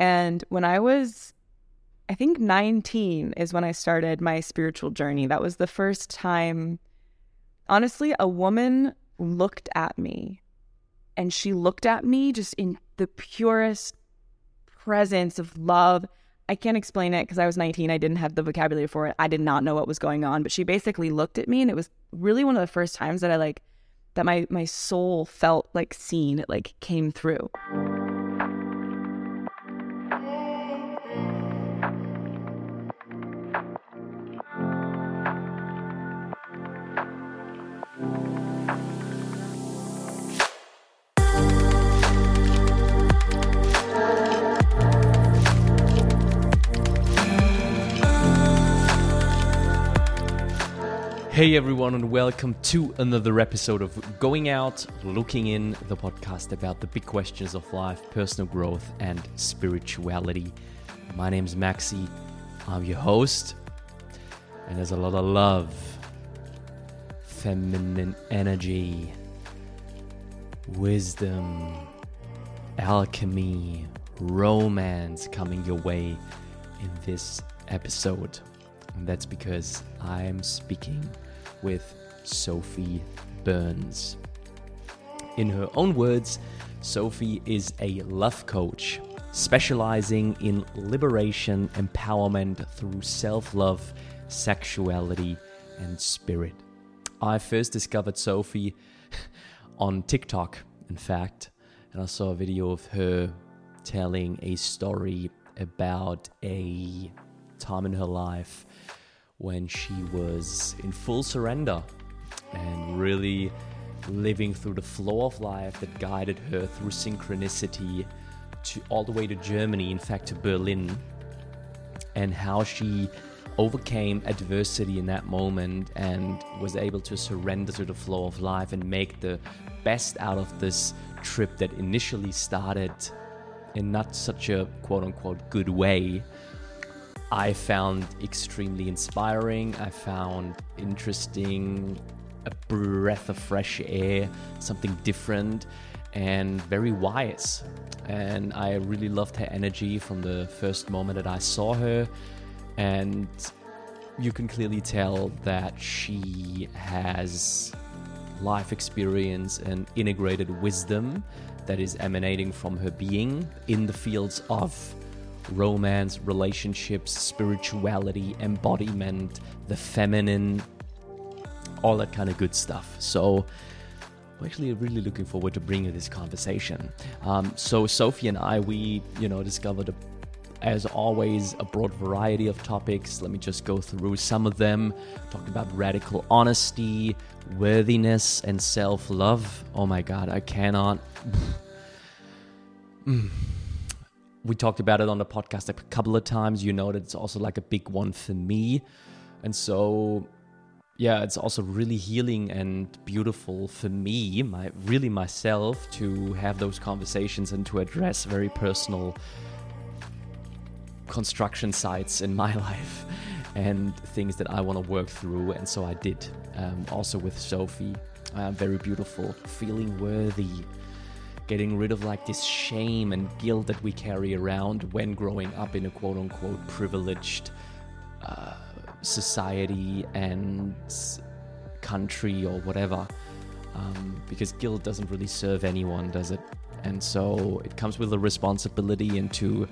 And when I was, I think 19 is when I started my spiritual journey. That was the first time, honestly, a woman looked at me and she looked at me just in the purest presence of love. I can't explain it because I was 19. I didn't have the vocabulary for it. I did not know what was going on, but she basically looked at me and it was really one of the first times that I like that my my soul felt like seen. It like came through. Hey everyone, and welcome to another episode of Going Out, Looking In, the podcast about the big questions of life, personal growth, and spirituality. My name's Maxi, I'm your host, and there's a lot of love, feminine energy, wisdom, alchemy, romance coming your way in this episode. And that's because I'm speaking with Sophie Burns. In her own words, Sophie is a love coach specializing in liberation, empowerment through self love, sexuality, and spirit. I first discovered Sophie on TikTok, in fact, and I saw a video of her telling a story about a time in her life when she was in full surrender and really living through the flow of life that guided her through synchronicity to all the way to Germany, in fact to Berlin, and how she overcame adversity in that moment and was able to surrender to the flow of life and make the best out of this trip that initially started in not such a quote unquote good way I found extremely inspiring. I found interesting, a breath of fresh air, something different, and very wise. And I really loved her energy from the first moment that I saw her. And you can clearly tell that she has life experience and integrated wisdom that is emanating from her being in the fields of romance, relationships, spirituality, embodiment, the feminine, all that kind of good stuff. So, I'm actually really looking forward to bringing this conversation. Um, so, Sophie and I, we, you know, discovered a as always, a broad variety of topics. Let me just go through some of them. Talked about radical honesty, worthiness, and self love. Oh my god, I cannot. mm we talked about it on the podcast a couple of times. You know that it's also like a big one for me. And so yeah, it's also really healing and beautiful for me, my really myself, to have those conversations and to address very personal construction sites in my life and things that I want to work through. And so I did. Um, also with Sophie, uh, very beautiful, feeling worthy, getting rid of like this shame and guilt that we carry around when growing up in a quote unquote privileged uh, society and country or whatever. Um, because guilt doesn't really serve anyone, does it? And so it comes with a responsibility and to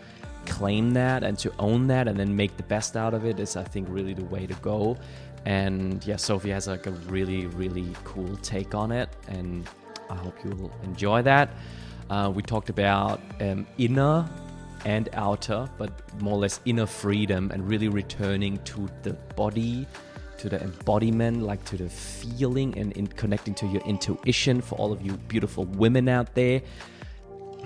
claim that and to own that and then make the best out of it is, I think, really the way to go. And yeah, Sophie has like a really, really cool take on it. And I hope you'll enjoy that. Uh, we talked about um, inner and outer, but more or less inner freedom and really returning to the body, to the embodiment, like to the feeling and in connecting to your intuition for all of you beautiful women out there.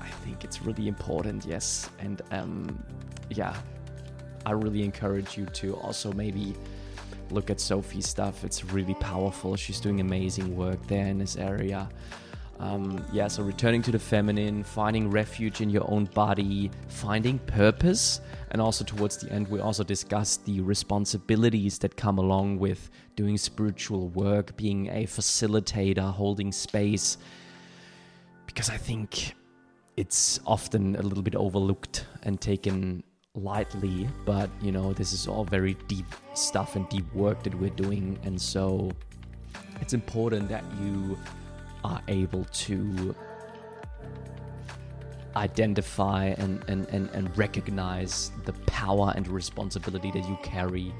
I think it's really important, yes. And um, yeah, I really encourage you to also maybe look at Sophie's stuff. It's really powerful. She's doing amazing work there in this area. Um, yeah, so returning to the feminine, finding refuge in your own body, finding purpose. And also, towards the end, we also discussed the responsibilities that come along with doing spiritual work, being a facilitator, holding space. Because I think it's often a little bit overlooked and taken lightly, but you know, this is all very deep stuff and deep work that we're doing, and so it's important that you are able to identify and, and, and, and recognize the power and responsibility that you carry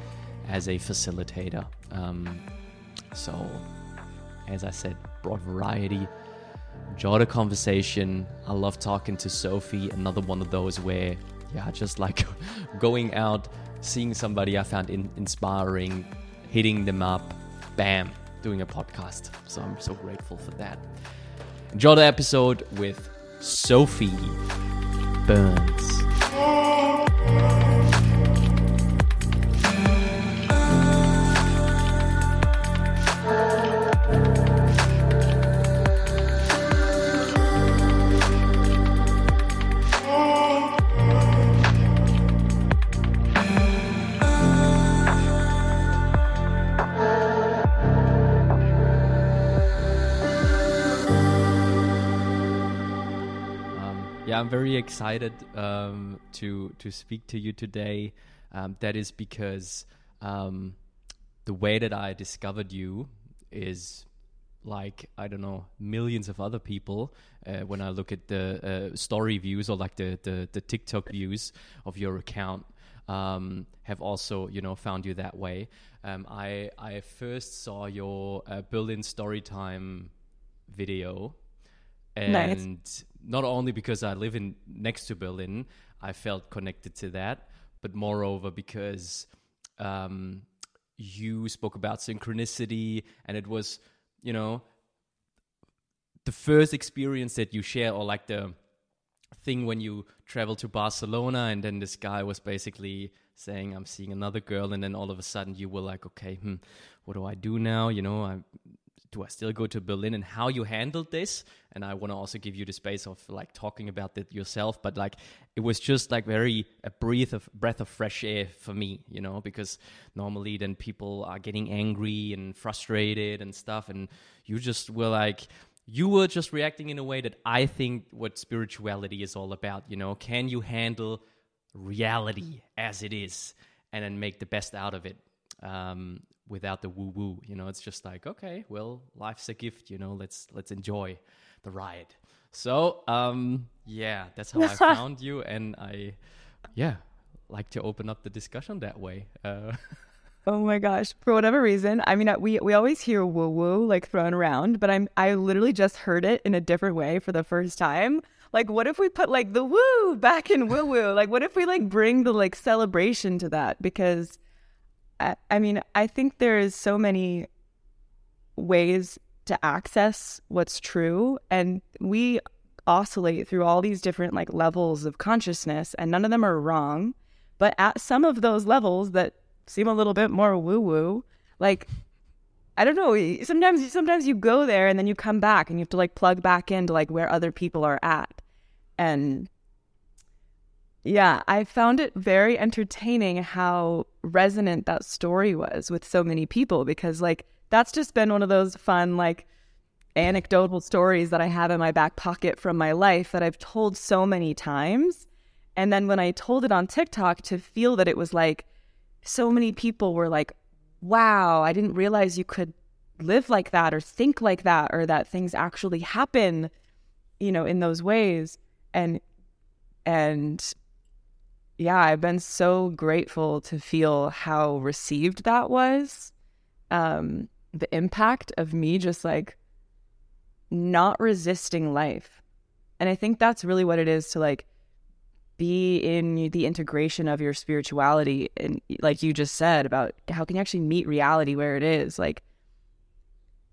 as a facilitator. Um, so, as I said, broad variety. Enjoy the conversation. I love talking to Sophie. Another one of those where, yeah, just like going out, seeing somebody I found in- inspiring, hitting them up, bam, doing a podcast. So I'm so grateful for that. Enjoy the episode with Sophie Burns. Yeah, I'm very excited um, to to speak to you today. Um, that is because um, the way that I discovered you is like I don't know millions of other people. Uh, when I look at the uh, story views or like the, the the TikTok views of your account, um, have also you know found you that way. Um, I I first saw your uh, Berlin Storytime video, and Nice. not only because I live in next to Berlin, I felt connected to that, but moreover because um, you spoke about synchronicity, and it was you know the first experience that you share, or like the thing when you travel to Barcelona and then this guy was basically saying I'm seeing another girl and then all of a sudden you were like okay hmm, what do I do now you know I do I still go to Berlin and how you handled this and I want to also give you the space of like talking about that yourself but like it was just like very a breath of breath of fresh air for me you know because normally then people are getting angry and frustrated and stuff and you just were like you were just reacting in a way that I think what spirituality is all about. You know, can you handle reality as it is and then make the best out of it um, without the woo woo? You know, it's just like, okay, well, life's a gift. You know, let's let's enjoy the ride. So, um, yeah, that's how I found you, and I, yeah, like to open up the discussion that way. Uh, Oh my gosh! For whatever reason, I mean, we we always hear woo woo like thrown around, but I'm I literally just heard it in a different way for the first time. Like, what if we put like the woo back in woo woo? Like, what if we like bring the like celebration to that? Because, I, I mean, I think there is so many ways to access what's true, and we oscillate through all these different like levels of consciousness, and none of them are wrong. But at some of those levels that seem a little bit more woo woo. Like, I don't know. Sometimes, sometimes you go there and then you come back and you have to like plug back into like where other people are at. And yeah, I found it very entertaining how resonant that story was with so many people because like that's just been one of those fun like anecdotal stories that I have in my back pocket from my life that I've told so many times. And then when I told it on TikTok to feel that it was like so many people were like, wow, I didn't realize you could live like that or think like that or that things actually happen, you know, in those ways. And, and yeah, I've been so grateful to feel how received that was. Um, the impact of me just like not resisting life. And I think that's really what it is to like be in the integration of your spirituality and like you just said about how can you actually meet reality where it is like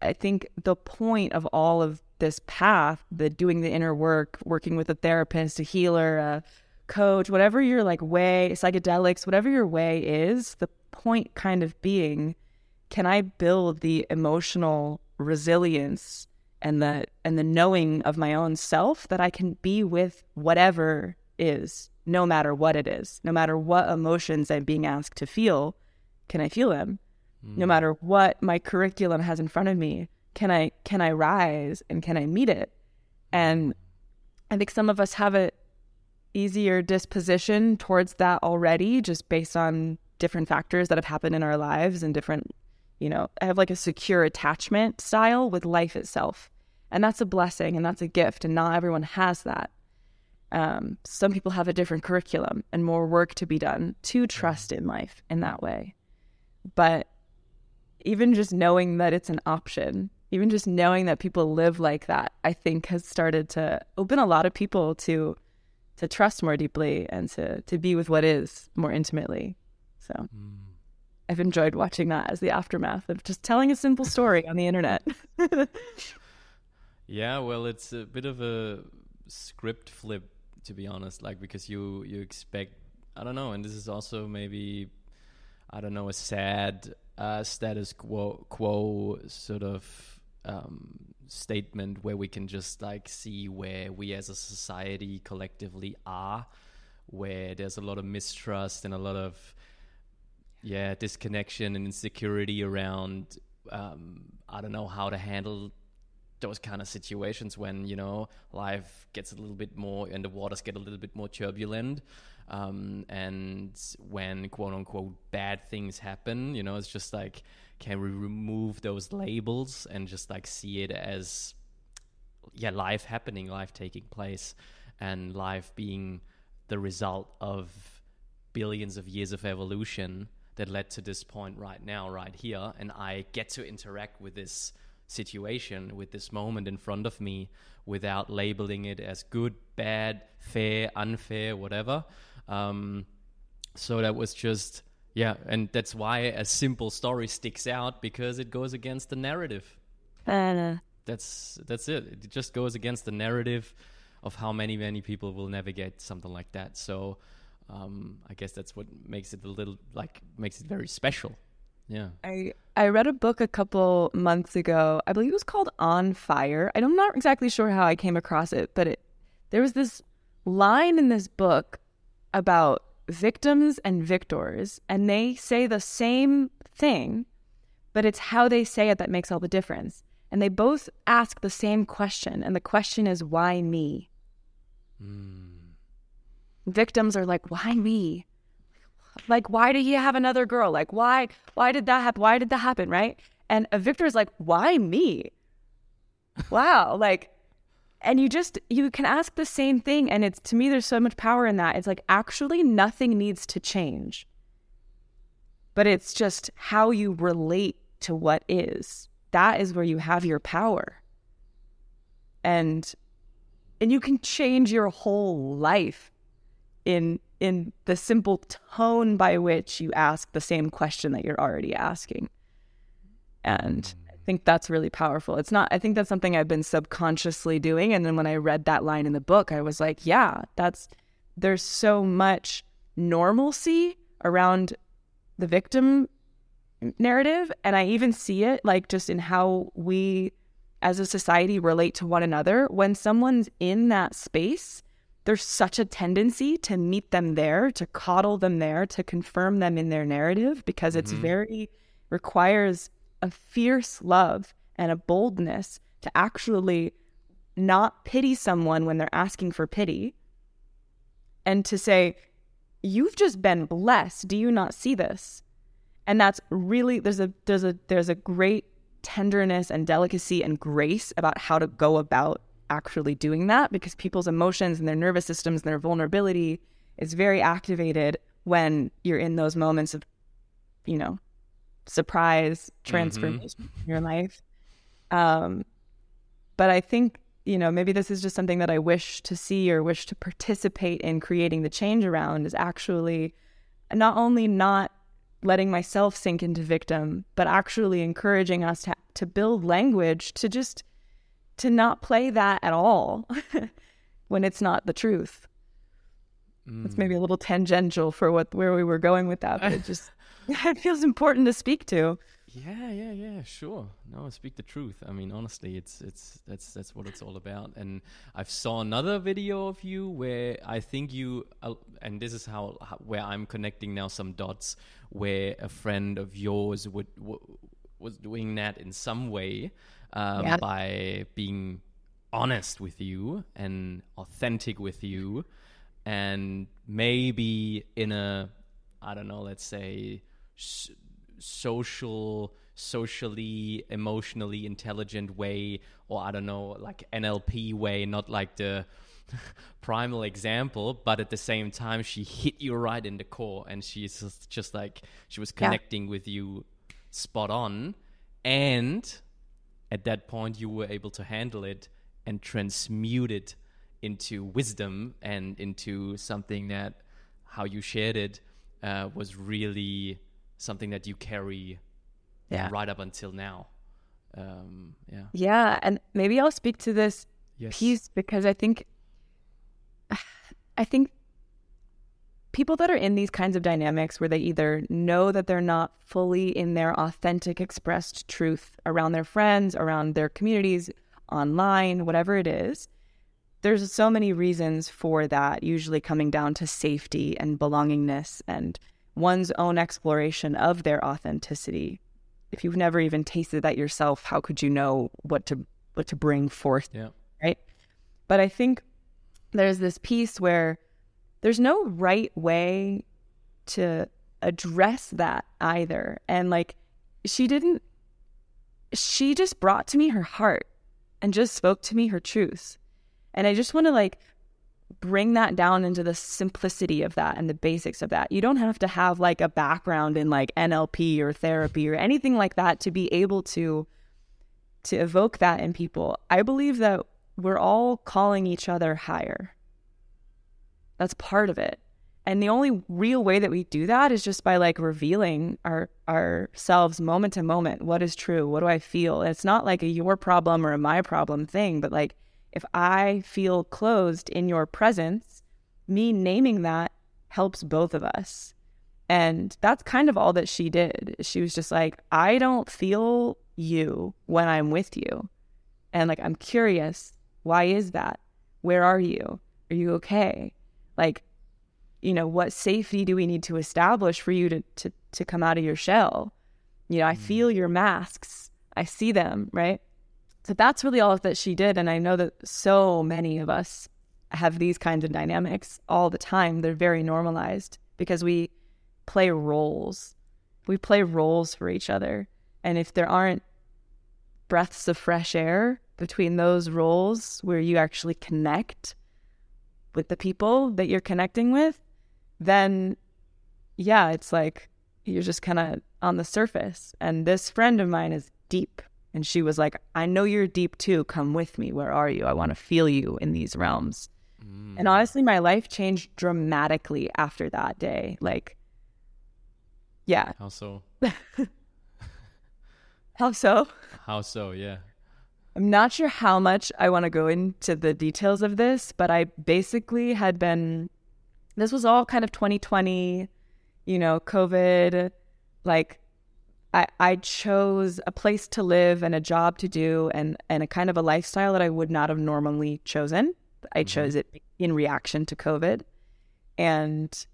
i think the point of all of this path the doing the inner work working with a therapist a healer a coach whatever your like way psychedelics whatever your way is the point kind of being can i build the emotional resilience and the and the knowing of my own self that i can be with whatever is, no matter what it is, no matter what emotions I'm being asked to feel, can I feel them? Mm. No matter what my curriculum has in front of me, can I can I rise and can I meet it? And I think some of us have a easier disposition towards that already, just based on different factors that have happened in our lives and different, you know, I have like a secure attachment style with life itself. And that's a blessing and that's a gift. And not everyone has that. Um, some people have a different curriculum and more work to be done to trust in life in that way. But even just knowing that it's an option, even just knowing that people live like that, I think has started to open a lot of people to to trust more deeply and to to be with what is more intimately. So mm. I've enjoyed watching that as the aftermath of just telling a simple story on the internet. yeah, well, it's a bit of a script flip to be honest, like because you you expect I don't know, and this is also maybe I don't know a sad uh, status quo quo sort of um, statement where we can just like see where we as a society collectively are, where there's a lot of mistrust and a lot of yeah disconnection and insecurity around um, I don't know how to handle those kind of situations when you know life gets a little bit more and the waters get a little bit more turbulent um, and when quote unquote bad things happen you know it's just like can we remove those labels and just like see it as yeah life happening life taking place and life being the result of billions of years of evolution that led to this point right now right here and i get to interact with this situation with this moment in front of me without labeling it as good, bad, fair, unfair, whatever. Um, so that was just, yeah, and that's why a simple story sticks out because it goes against the narrative. Uh, that's that's it. It just goes against the narrative of how many many people will navigate something like that. So um, I guess that's what makes it a little like makes it very special. Yeah. I I read a book a couple months ago. I believe it was called On Fire. I'm not exactly sure how I came across it, but it there was this line in this book about victims and victors, and they say the same thing, but it's how they say it that makes all the difference. And they both ask the same question, and the question is, why me? Mm. Victims are like, why me? Like, why did he have another girl? Like, why, why did that happen? Why did that happen? Right. And a Victor is like, why me? Wow. like, and you just, you can ask the same thing. And it's, to me, there's so much power in that. It's like, actually, nothing needs to change, but it's just how you relate to what is. That is where you have your power. And, and you can change your whole life in in the simple tone by which you ask the same question that you're already asking. And think that's really powerful. It's not, I think that's something I've been subconsciously doing. And then when I read that line in the book, I was like, yeah, that's, there's so much normalcy around the victim narrative. And I even see it like just in how we as a society relate to one another. When someone's in that space, there's such a tendency to meet them there, to coddle them there, to confirm them in their narrative because it's mm-hmm. very requires a fierce love and a boldness to actually not pity someone when they're asking for pity and to say, You've just been blessed. Do you not see this? And that's really there's a there's a there's a great tenderness and delicacy and grace about how to go about actually doing that because people's emotions and their nervous systems and their vulnerability is very activated when you're in those moments of, you know, surprise transformation mm-hmm. in your life. Um, but I think, you know, maybe this is just something that I wish to see or wish to participate in creating the change around is actually not only not letting myself sink into victim, but actually encouraging us to, to build language to just to not play that at all when it's not the truth. Mm. It's maybe a little tangential for what where we were going with that, but it just it feels important to speak to. Yeah, yeah, yeah, sure. No, speak the truth. I mean, honestly, it's it's that's that's what it's all about. And I've saw another video of you where I think you uh, and this is how, how, where I'm connecting now some dots where a friend of yours would w- was doing that in some way um, yeah. by being honest with you and authentic with you and maybe in a i don't know let's say social socially emotionally intelligent way or i don't know like nlp way not like the primal example but at the same time she hit you right in the core and she's just, just like she was connecting yeah. with you spot on and at that point you were able to handle it and transmute it into wisdom and into something that how you shared it uh, was really something that you carry yeah. right up until now. Um, yeah. Yeah, and maybe I'll speak to this yes. piece because I think, I think people that are in these kinds of dynamics where they either know that they're not fully in their authentic expressed truth around their friends, around their communities, online, whatever it is, there's so many reasons for that, usually coming down to safety and belongingness and one's own exploration of their authenticity. If you've never even tasted that yourself, how could you know what to what to bring forth? Yeah. Right. But I think there's this piece where there's no right way to address that either. And like she didn't she just brought to me her heart and just spoke to me her truth. And I just want to like bring that down into the simplicity of that and the basics of that. You don't have to have like a background in like NLP or therapy or anything like that to be able to to evoke that in people. I believe that we're all calling each other higher. That's part of it. And the only real way that we do that is just by like revealing our ourselves moment to moment. What is true? What do I feel? It's not like a your problem or a my problem thing, but like if I feel closed in your presence, me naming that helps both of us. And that's kind of all that she did. She was just like, I don't feel you when I'm with you. And like, I'm curious, why is that? Where are you? Are you okay? Like, you know, what safety do we need to establish for you to, to, to come out of your shell? You know, I feel mm. your masks. I see them, right? So that's really all that she did. And I know that so many of us have these kinds of dynamics all the time. They're very normalized because we play roles. We play roles for each other. And if there aren't breaths of fresh air between those roles where you actually connect with the people that you're connecting with, then yeah, it's like you're just kind of on the surface. And this friend of mine is deep and she was like, I know you're deep too. Come with me. Where are you? I want to feel you in these realms. Mm. And honestly, my life changed dramatically after that day. Like, yeah. How so? how so? How so? Yeah. I'm not sure how much I want to go into the details of this, but I basically had been, this was all kind of 2020, you know, COVID, like I, I chose a place to live and a job to do and, and a kind of a lifestyle that I would not have normally chosen. I mm-hmm. chose it in reaction to COVID. And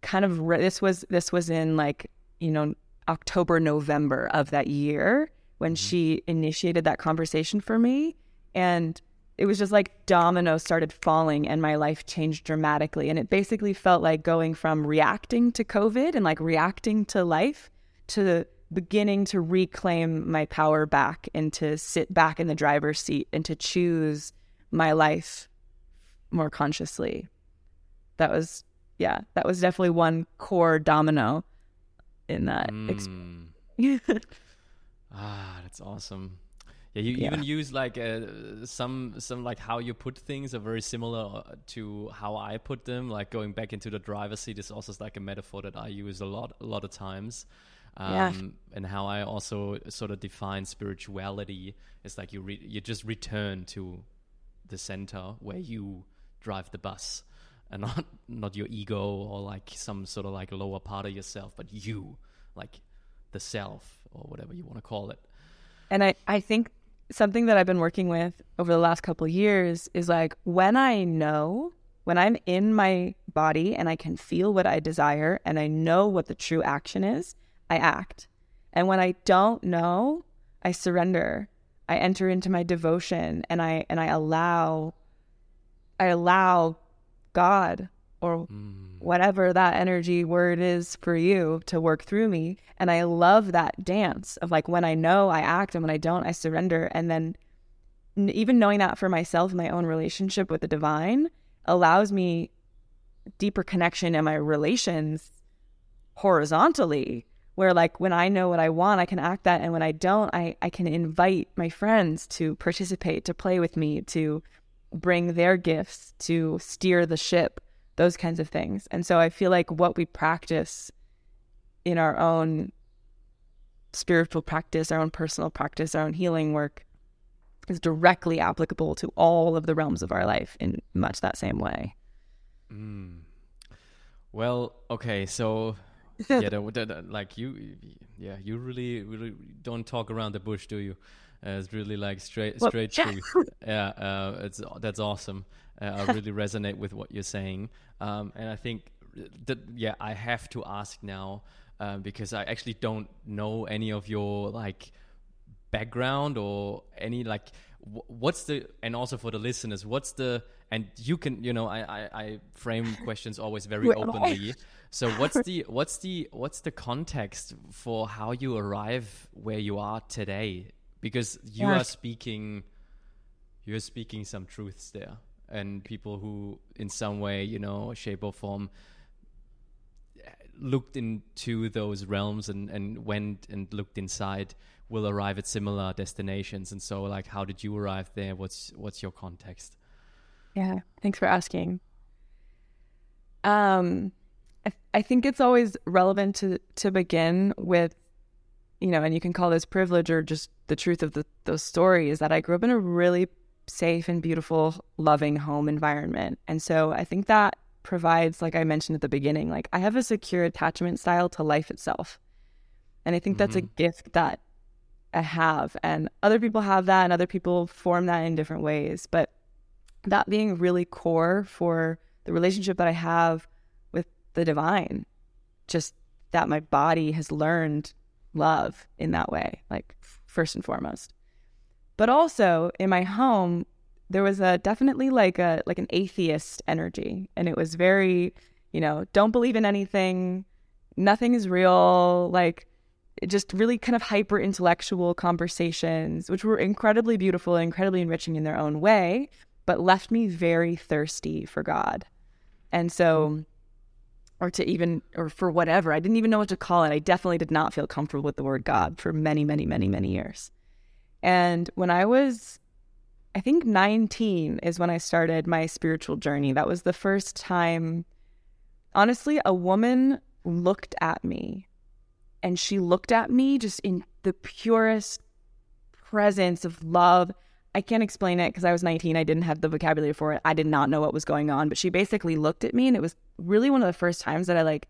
kind of re- this was this was in like, you know, October, November of that year when mm-hmm. she initiated that conversation for me. And it was just like dominoes started falling and my life changed dramatically. And it basically felt like going from reacting to COVID and like reacting to life to beginning to reclaim my power back and to sit back in the driver's seat and to choose my life more consciously. That was, yeah, that was definitely one core domino in that mm. experience. ah, that's awesome. Yeah, you yeah. even use like uh, some some like how you put things are very similar uh, to how I put them. Like going back into the driver's seat is also like a metaphor that I use a lot a lot of times. Um, yeah. and how I also sort of define spirituality is like you re- you just return to the center where you drive the bus and not not your ego or like some sort of like lower part of yourself but you like the self or whatever you want to call it and I, I think something that I've been working with over the last couple years is like when I know, when I'm in my body and I can feel what I desire and I know what the true action is, I act. And when I don't know, I surrender. I enter into my devotion and I and I allow I allow God or mm. whatever that energy word is for you to work through me. And I love that dance of like when I know I act and when I don't, I surrender. And then even knowing that for myself, my own relationship with the divine allows me deeper connection in my relations horizontally where like when I know what I want, I can act that. And when I don't, I, I can invite my friends to participate, to play with me, to bring their gifts, to steer the ship, those kinds of things. And so I feel like what we practice in our own spiritual practice, our own personal practice, our own healing work is directly applicable to all of the realms of our life in much that same way. Mm. Well, okay, so yeah, like you, yeah, you really, really don't talk around the bush, do you? Uh, it's really like straight, well, straight yeah. truth. yeah, uh, it's that's awesome. Uh, I really resonate with what you're saying, um, and I think that yeah, I have to ask now uh, because I actually don't know any of your like background or any like what's the and also for the listeners what's the and you can you know i i, I frame questions always very openly so what's the what's the what's the context for how you arrive where you are today? Because you are speaking you're speaking some truths there. And people who in some way, you know, shape or form looked into those realms and, and went and looked inside will arrive at similar destinations. And so like how did you arrive there? What's what's your context? Yeah, thanks for asking. Um I, I think it's always relevant to to begin with, you know, and you can call this privilege or just the truth of the those stories that I grew up in a really safe and beautiful, loving home environment. And so I think that provides, like I mentioned at the beginning, like I have a secure attachment style to life itself. And I think that's mm-hmm. a gift that I have. And other people have that and other people form that in different ways. But that being really core for the relationship that I have with the divine, just that my body has learned love in that way, like first and foremost. But also in my home, there was a definitely like a like an atheist energy, and it was very, you know, don't believe in anything, nothing is real, like just really kind of hyper intellectual conversations, which were incredibly beautiful and incredibly enriching in their own way, but left me very thirsty for God. And so mm-hmm. or to even or for whatever. I didn't even know what to call it. I definitely did not feel comfortable with the word God for many, many, many, many years. And when I was I think 19 is when I started my spiritual journey. That was the first time honestly a woman looked at me and she looked at me just in the purest presence of love I can't explain it because I was 19. I didn't have the vocabulary for it. I did not know what was going on. But she basically looked at me, and it was really one of the first times that I like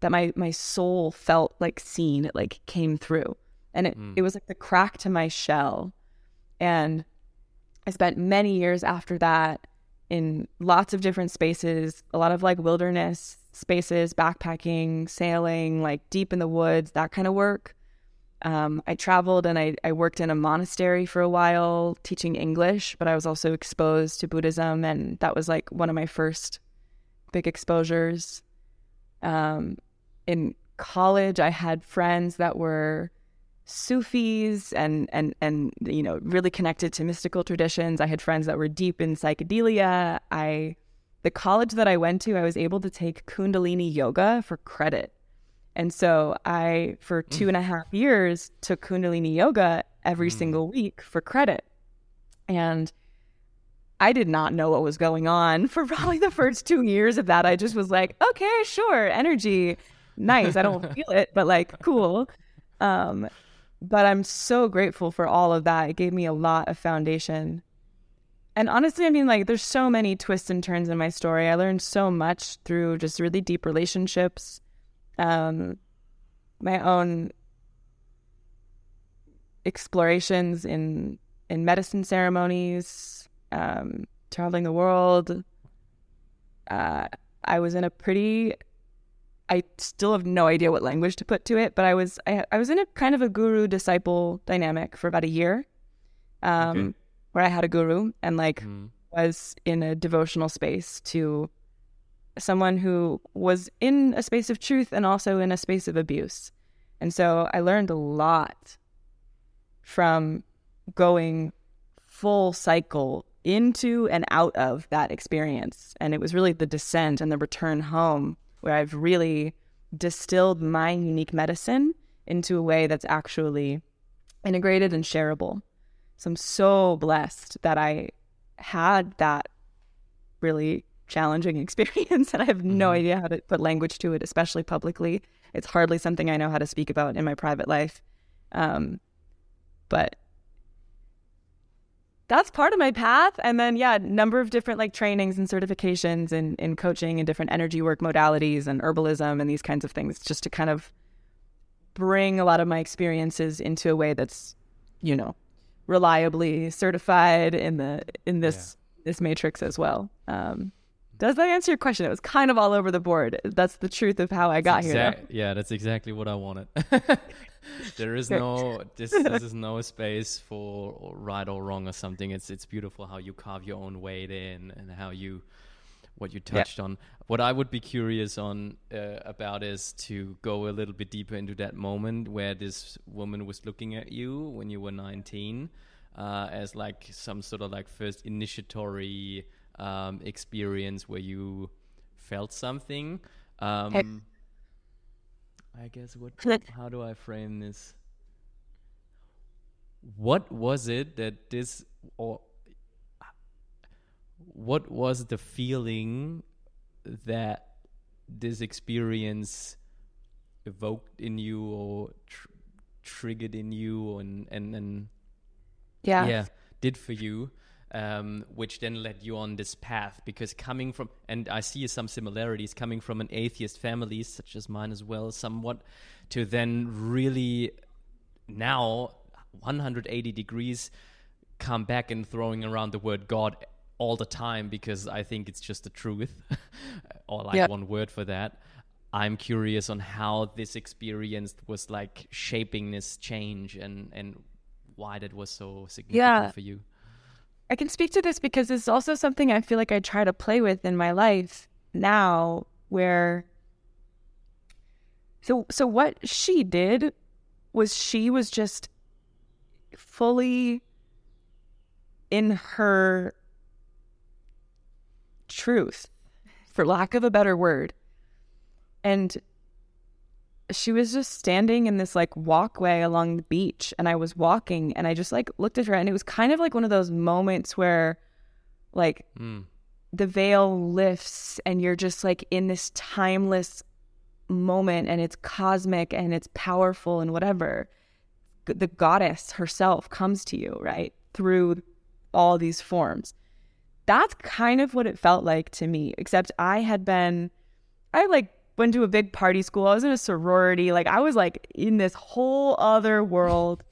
that my my soul felt like seen. It like came through, and it mm. it was like the crack to my shell. And I spent many years after that in lots of different spaces, a lot of like wilderness spaces, backpacking, sailing, like deep in the woods, that kind of work. Um, I traveled and I, I worked in a monastery for a while teaching English, but I was also exposed to Buddhism, and that was like one of my first big exposures. Um, in college, I had friends that were Sufis and and and you know really connected to mystical traditions. I had friends that were deep in psychedelia. I the college that I went to, I was able to take Kundalini yoga for credit. And so I, for mm. two and a half years, took Kundalini yoga every mm. single week for credit. And I did not know what was going on for probably the first two years of that. I just was like, okay, sure, energy, nice. I don't feel it, but like, cool. Um, but I'm so grateful for all of that. It gave me a lot of foundation. And honestly, I mean, like, there's so many twists and turns in my story. I learned so much through just really deep relationships um, my own explorations in in medicine ceremonies, um, traveling the world. Uh, I was in a pretty. I still have no idea what language to put to it, but I was I, I was in a kind of a guru disciple dynamic for about a year, um, Okay. where I had a guru and like Mm. was in a devotional space to someone who was in a space of truth and also in a space of abuse. And so I learned a lot from going full cycle into and out of that experience. And it was really the descent and the return home where I've really distilled my unique medicine into a way that's actually integrated and shareable. So I'm so blessed that I had that really challenging experience and I have no Mhm. idea how to put language to it, especially publicly. It's hardly something I know how to speak about in my private life. Um, but that's part of my path. And then, yeah, number of different like trainings and certifications in, in coaching and different energy work modalities and herbalism and these kinds of things, just to kind of bring a lot of my experiences into a way that's, you know, reliably certified in the in this this matrix as well. Um, does that answer your question? It was kind of all over the board. That's the truth of how I got here. though. Yeah, that's exactly what I wanted. there is no this this is no space for right or wrong or something. It's it's beautiful how you carve your own way in and how you what you Yeah. touched on. What I would be curious on uh, about is to go a little bit deeper into that moment where this woman was looking at you when you were 19 uh, as like some sort of like first initiatory um, experience where you felt something. Um, I guess what how do I frame this? What was it that this or what was the feeling that this experience evoked in you or tr- triggered in you and and and Yeah. yeah did for you um, which then led you on this path because coming from and i see some similarities coming from an atheist family such as mine as well somewhat to then really now 180 degrees come back and throwing around the word god all the time because i think it's just the truth or like Yeah. one word for that i'm curious on how this experience was like shaping this change and and why that was so significant Yeah. for you I can speak to this because it's also something I feel like I try to play with in my life now where so so what she did was she was just fully in her truth for lack of a better word. And she was just standing in this like walkway along the beach and I was walking and I just like looked at her and it was kind of like one of those moments where like Mm. the veil lifts and you're just like in this timeless moment and it's cosmic and it's powerful and whatever the goddess herself comes to you right through all these forms that's kind of what it felt like to me except i had been i like went to a big party school i was in a sorority like i was like in this whole other world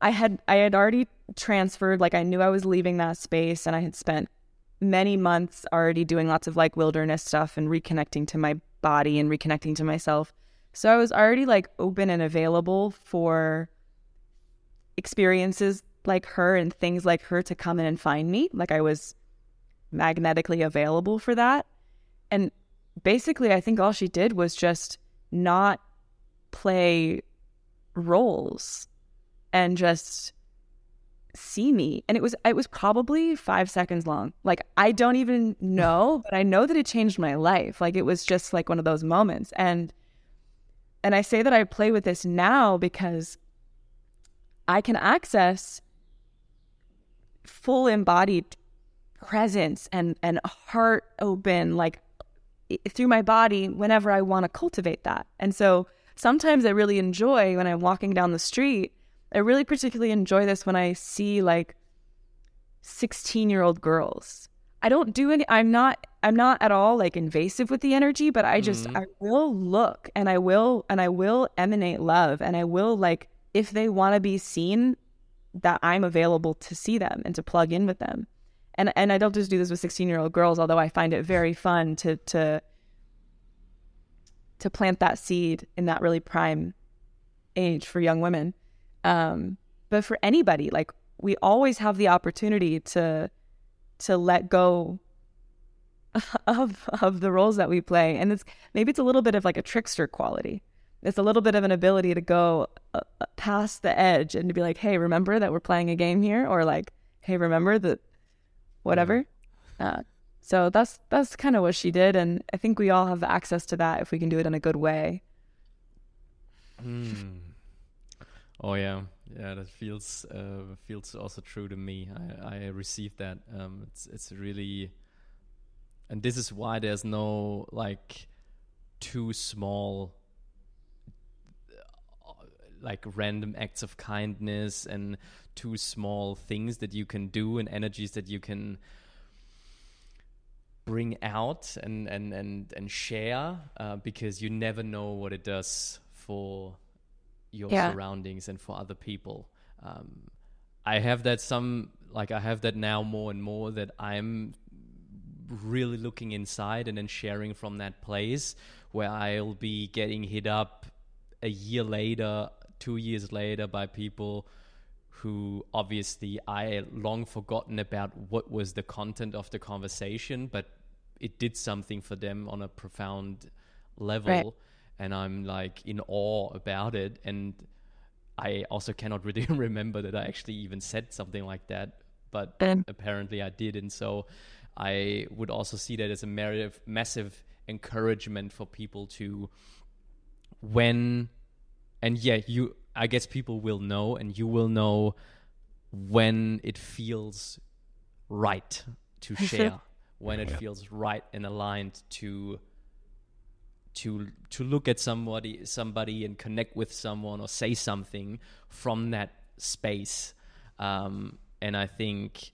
I had I had already transferred like I knew I was leaving that space and I had spent many months already doing lots of like wilderness stuff and reconnecting to my body and reconnecting to myself. So I was already like open and available for experiences like her and things like her to come in and find me. Like I was magnetically available for that. And basically I think all she did was just not play roles and just see me. And it was it was probably 5 seconds long. Like i don't even know but i know that it changed my life. Like it was just like one of those moments. And and i say that i play with this now because i can access full embodied presence and and heart open like through my body whenever i want to cultivate that and so sometimes i really enjoy when i'm walking down the street I really particularly enjoy this when I see like 16 year old girls. I don't do any, I'm not, I'm not at all like invasive with the energy, but I just, Mhm. I will look and I will, and I will emanate love and I will like, if they want to be seen, that I'm available to see them and to plug in with them. And, and I don't just do this with 16 year old girls, although I find it very fun to, to, to plant that seed in that really prime age for young women. Um, but for anybody, like we always have the opportunity to to let go of of the roles that we play. And it's maybe it's a little bit of like a trickster quality. It's a little bit of an ability to go uh, uh, past the edge and to be like hey remember that we're playing a game here? Or like hey remember that whatever. Uh, so that's that's kind of what she did and i think we all have access to that if we can do it in a good way. Mm. oh yeah. Yeah that feels uh, feels also true to me. I i received that. Um it's it's really and this is why there's no like too small like random acts of kindness and too small things that you can do and energies that you can bring out and and and and share uh, because you never know what it does for your yeah. surroundings and for other people um, i have that some like i have that now more and more that i'm really looking inside and then sharing from that place where I'll be getting hit up a year later, two years later by people who obviously I long forgotten about what was the content of the conversation, but it did something for them on a profound level. Right. And I'm like in awe about it. And I also cannot really remember that I actually even said something like that, but um. apparently I did. And so I would also see that as a massive, massive encouragement for people to when and yeah you i guess people will know and you will know when it feels right to share when it feels right and aligned to to to look at somebody somebody and connect with someone or say something from that space um, and i think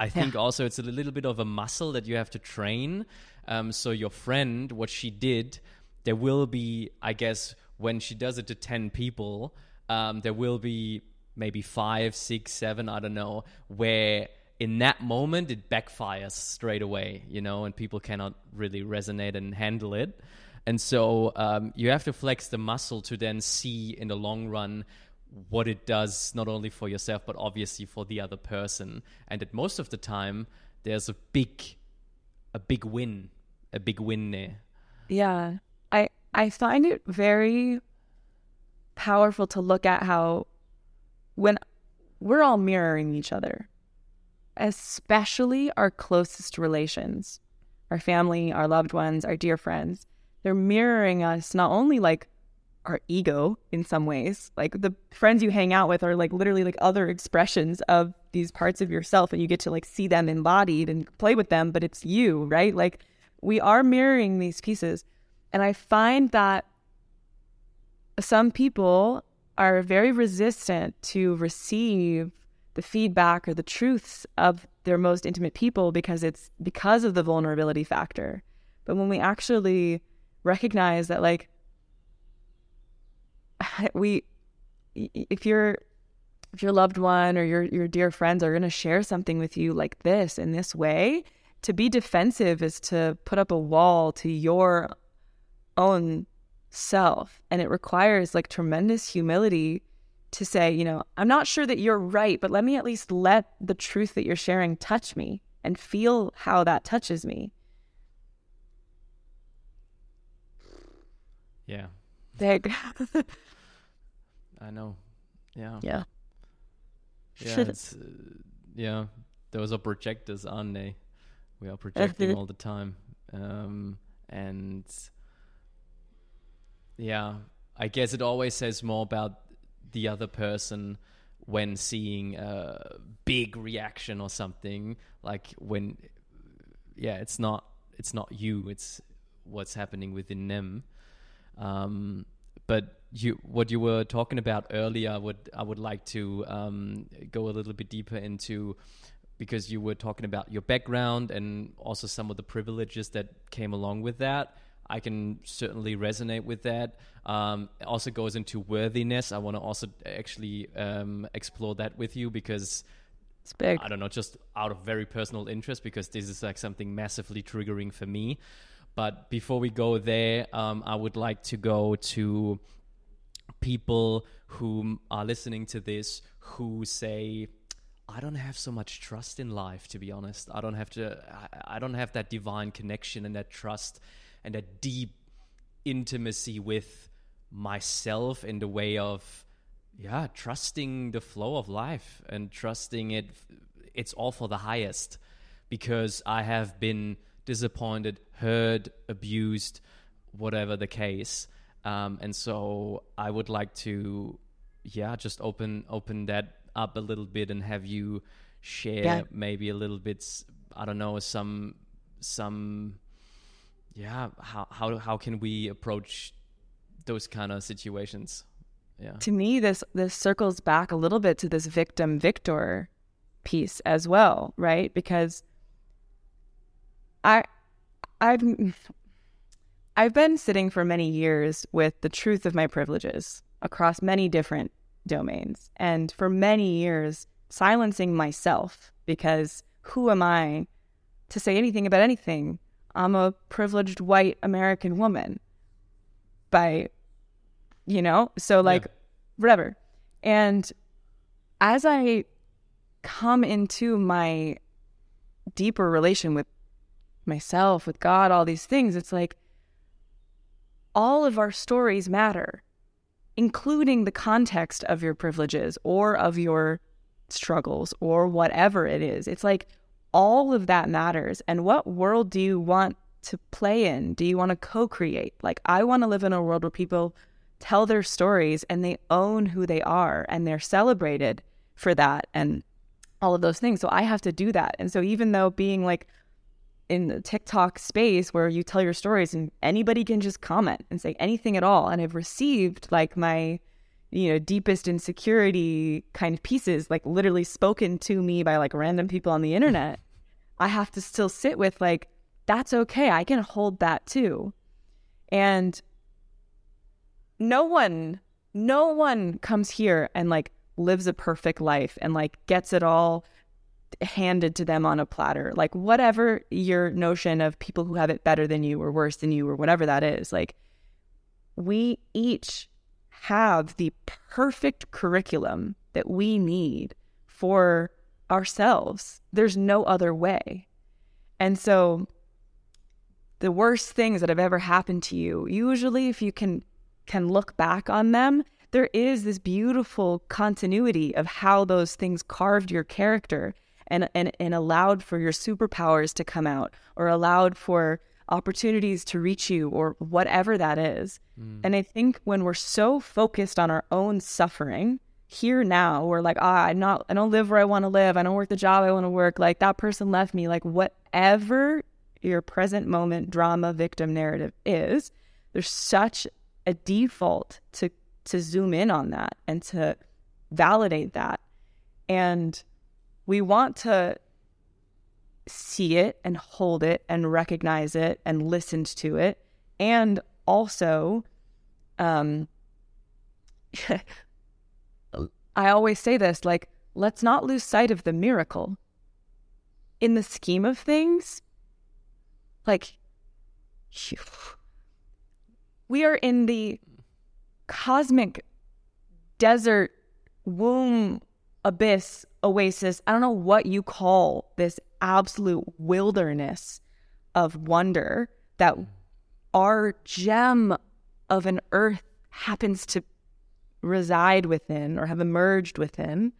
I think yeah. also it's a little bit of a muscle that you have to train. Um, so your friend, what she did, there will be, I guess, when she does it to ten people, um, there will be maybe five, six, seven, I don't know, where in that moment it backfires straight away, you know, and people cannot really resonate and handle it. And so um, you have to flex the muscle to then see in the long run what it does not only for yourself but obviously for the other person. And that most of the time there's a big a big win a big win there. Yeah i find it very powerful to look at how when we're all mirroring each other especially our closest relations our family our loved ones our dear friends they're mirroring us not only like our ego in some ways. Like the friends you hang out with are like literally like other expressions of these parts of yourself and you get to like see them embodied and play with them, but it's you, right? Like we are mirroring these pieces. And I find that some people are very resistant to receive the feedback or the truths of their most intimate people because it's because of the vulnerability factor. But when we actually recognize that like we if your if your loved one or your your dear friends are going to share something with you like this in this way to be defensive is to put up a wall to your own self and it requires like tremendous humility to say you know i'm not sure that you're right but let me at least let the truth that you're sharing touch me and feel how that touches me yeah Big. I know. Yeah. Yeah. Yeah. uh, yeah. Those are projectors, aren't they? We are projecting all the time. Um, and yeah, I guess it always says more about the other person when seeing a big reaction or something like when yeah it's not it's not you it's what's happening within them um, but you, what you were talking about earlier, would I would like to um, go a little bit deeper into because you were talking about your background and also some of the privileges that came along with that. I can certainly resonate with that. Um, it also goes into worthiness. I want to also actually um, explore that with you because I don't know, just out of very personal interest, because this is like something massively triggering for me. But before we go there, um, I would like to go to people who are listening to this who say, I don't have so much trust in life, to be honest. I don't have to, I, I don't have that divine connection and that trust and a deep intimacy with myself in the way of, yeah, trusting the flow of life and trusting it, it's all for the highest because I have been disappointed, hurt, abused, whatever the case. Um, and so I would like to, yeah, just open open that up a little bit and have you share yeah. maybe a little bit. I don't know some some, yeah. How how how can we approach those kind of situations? Yeah. To me, this this circles back a little bit to this victim victor piece as well, right? Because I I've I've been sitting for many years with the truth of my privileges across many different domains. And for many years, silencing myself because who am I to say anything about anything? I'm a privileged white American woman by, you know, so like, yeah. whatever. And as I come into my deeper relation with myself, with God, all these things, it's like, all of our stories matter, including the context of your privileges or of your struggles or whatever it is. It's like all of that matters. And what world do you want to play in? Do you want to co create? Like, I want to live in a world where people tell their stories and they own who they are and they're celebrated for that and all of those things. So I have to do that. And so even though being like, in the TikTok space where you tell your stories and anybody can just comment and say anything at all. And I've received like my, you know, deepest insecurity kind of pieces, like literally spoken to me by like random people on the internet. I have to still sit with like, that's okay. I can hold that too. And no one, no one comes here and like lives a perfect life and like gets it all handed to them on a platter. Like whatever your notion of people who have it better than you or worse than you or whatever that is, like we each have the perfect curriculum that we need for ourselves. There's no other way. And so the worst things that have ever happened to you, usually if you can can look back on them, there is this beautiful continuity of how those things carved your character and, and, and allowed for your superpowers to come out or allowed for opportunities to reach you or whatever that is. Mm. And I think when we're so focused on our own suffering, here now we're like, ah, I'm not I don't live where I want to live. I don't work the job I want to work. Like that person left me. Like whatever your present moment drama victim narrative is, there's such a default to to zoom in on that and to validate that. And we want to see it and hold it and recognize it and listen to it. And also, um, I always say this like, let's not lose sight of the miracle. In the scheme of things, like, we are in the cosmic desert womb abyss, oasis, I don't know what you call this absolute wilderness of wonder that our gem of an earth happens to reside within or have emerged within.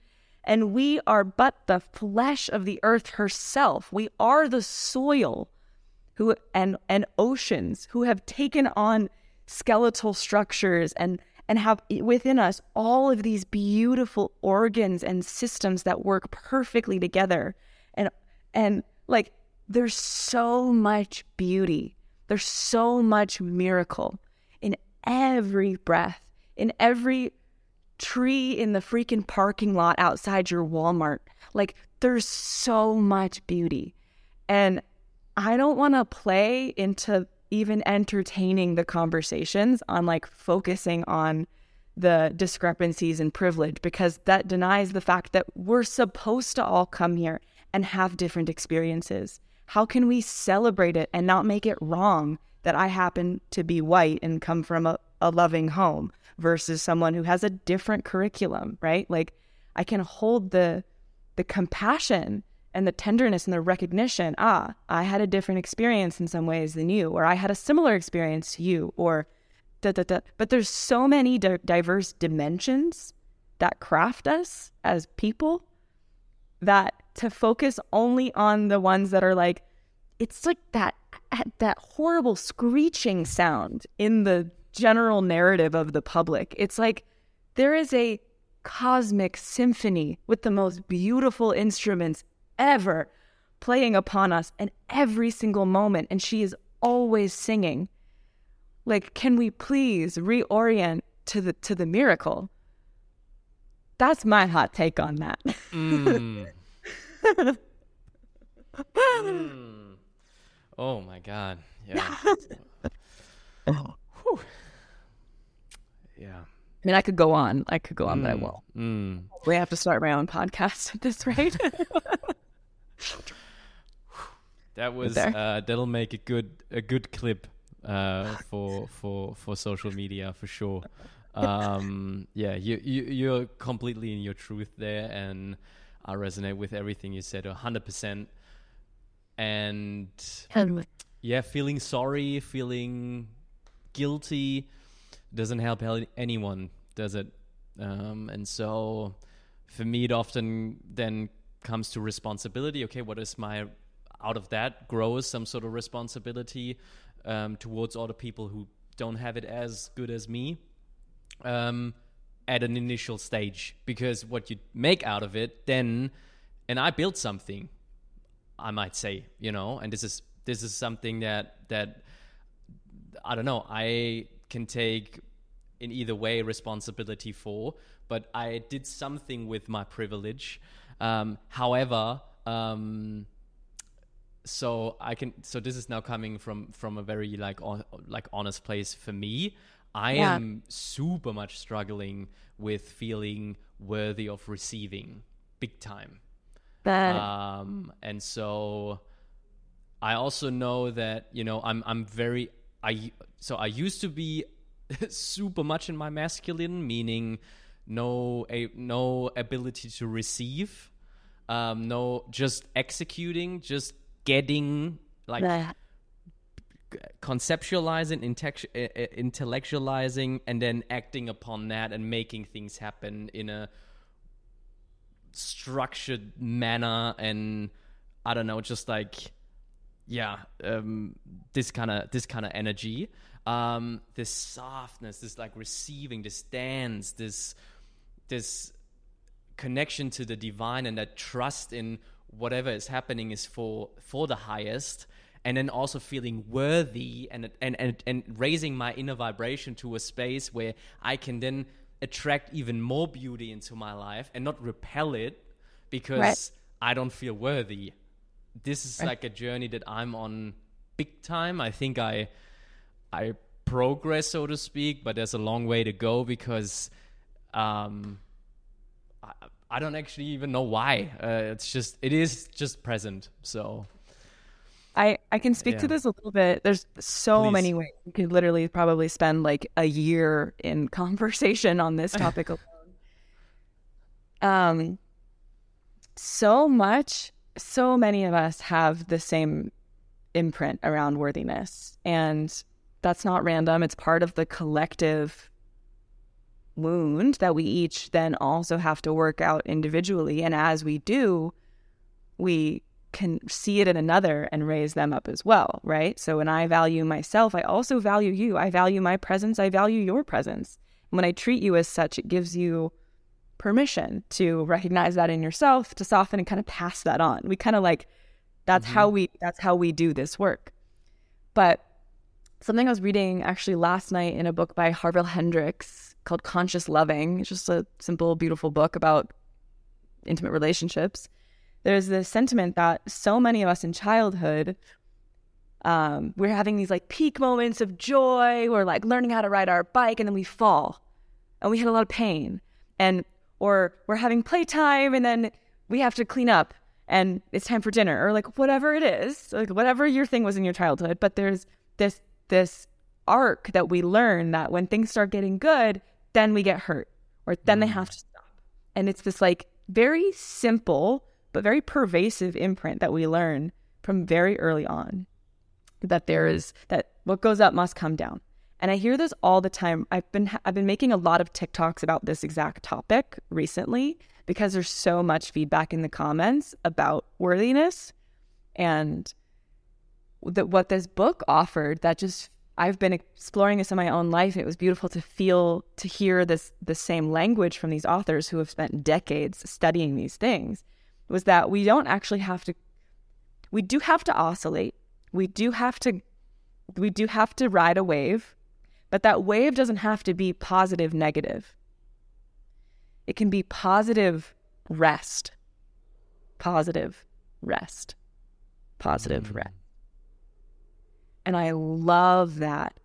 And we are but the flesh of the earth herself. We are the soil who and and oceans who have taken on skeletal structures and and have within us all of these beautiful organs and systems that work perfectly together. And and like there's so much beauty. There's so much miracle in every breath, in every tree in the freaking parking lot outside your Walmart. Like there's so much beauty. And I don't want to play into even entertaining the conversations on like focusing on the discrepancies in privilege because that denies the fact that we're supposed to all come here and have different experiences. How can we celebrate it and not make it wrong that I happen to be white and come from a a loving home versus someone who has a different curriculum, right? Like I can hold the the compassion and the tenderness and the recognition, ah, I had a different experience in some ways than you or I had a similar experience to you or da da da. But there's so many di- diverse dimensions that craft us as people that to focus only on the ones that are like it's like that that horrible screeching sound in the general narrative of the public. It's like there is a cosmic symphony with the most beautiful instruments ever playing upon us in every single moment and she is always singing. Like can we please reorient to the to the miracle? That's my hot take on that. Mm. Mm. Oh my god. Yeah. yeah. I mean, I could go on. I could go on, mm, but I won't. Mm. We have to start my own podcast at this rate. that was uh, that'll make a good a good clip uh, for for for social media for sure. Um, yeah, you, you you're completely in your truth there, and I resonate with everything you said, hundred percent. And yeah, feeling sorry, feeling guilty doesn't help anyone, does it? Um, and so for me, it often then comes to responsibility. Okay, what is my out of that grows some sort of responsibility um, towards other people who don't have it as good as me um, at an initial stage because what you make out of it then and I built something I might say you know and this is this is something that that I don't know I can take in either way responsibility for but I did something with my privilege. Um, however um, so I can so this is now coming from from a very like on, like honest place for me I yeah. am super much struggling with feeling worthy of receiving big time but um and so I also know that you know I'm I'm very I so I used to be super much in my masculine, meaning no a no ability to receive, um, no just executing, just getting like conceptualizing, intellectualizing, and then acting upon that and making things happen in a structured manner and I don't know, just like yeah, um, this kind of this kind of energy, um, this softness, this like receiving, this dance, this this connection to the divine, and that trust in whatever is happening is for for the highest, and then also feeling worthy and and and, and raising my inner vibration to a space where I can then attract even more beauty into my life and not repel it because right. I don't feel worthy this is like a journey that I'm on big time. I think I I progress, so to speak, but there's a long way to go because um, I, I don't actually even know why. Uh, it's just it is just present. So I I can speak yeah. to this a little bit. There's so Please. many ways. You could literally probably spend like a year in conversation on this topic alone. Um so much so many of us have the same imprint around worthiness. And that's not random. It's part of the collective wound that we each then also have to work out individually. And as we do, we can see it in another and raise them up as well, right? So when I value myself, I also value you. I value my presence. I value your presence. when I treat you as such, it gives you permission to recognize that in yourself, to soften and kind of pass that on. We kind of like that's mm-hmm. how we that's how we do this work. But something I was reading actually last night in a book by Harville Hendrix called Conscious Loving. It's just a simple, beautiful book about intimate relationships. There's this sentiment that so many of us in childhood, um, we're having these like peak moments of joy. We're like learning how to ride our bike and then we fall and we had a lot of pain. And or we're having playtime and then we have to clean up and it's time for dinner or like whatever it is like whatever your thing was in your childhood but there's this this arc that we learn that when things start getting good, then we get hurt or then mm. they have to stop. And it's this like very simple but very pervasive imprint that we learn from very early on that there is that what goes up must come down. And I hear this all the time. I've been I've been making a lot of TikToks about this exact topic recently because there's so much feedback in the comments about worthiness and that what this book offered that just I've been exploring this in my own life. It was beautiful to feel to hear this the same language from these authors who have spent decades studying these things was that we don't actually have to we do have to oscillate. We do have to we do have to ride a wave, but that wave doesn't have to be positive negative. It can be positive rest. Positive rest. Positive mm. rest. And I love that.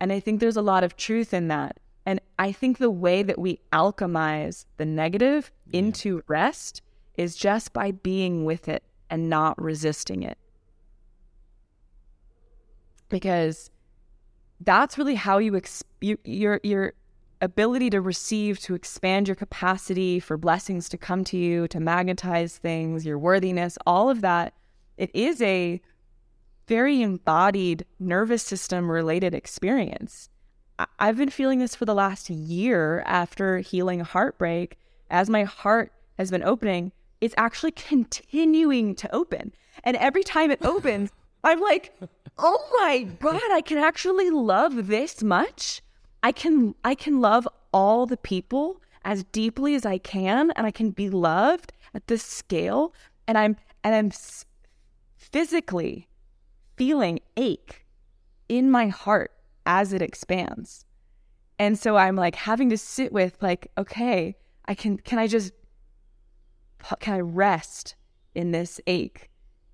And I think there's a lot of truth in that. And I think the way that we alchemize the negative yeah. into rest is just by being with it and not resisting it. Because that's really how you, your your ability to receive to expand your capacity for blessings to come to you to magnetize things your worthiness all of that it is a very embodied nervous system related experience i've been feeling this for the last year after healing heartbreak as my heart has been opening it's actually continuing to open. And every time it opens, I'm like, oh my God, I can actually love this much. I can I can love all the people as deeply as I can and I can be loved at this scale and I'm and I'm physically feeling ache in my heart as it expands. And so I'm like having to sit with like okay, I can can I just can I rest in this ache?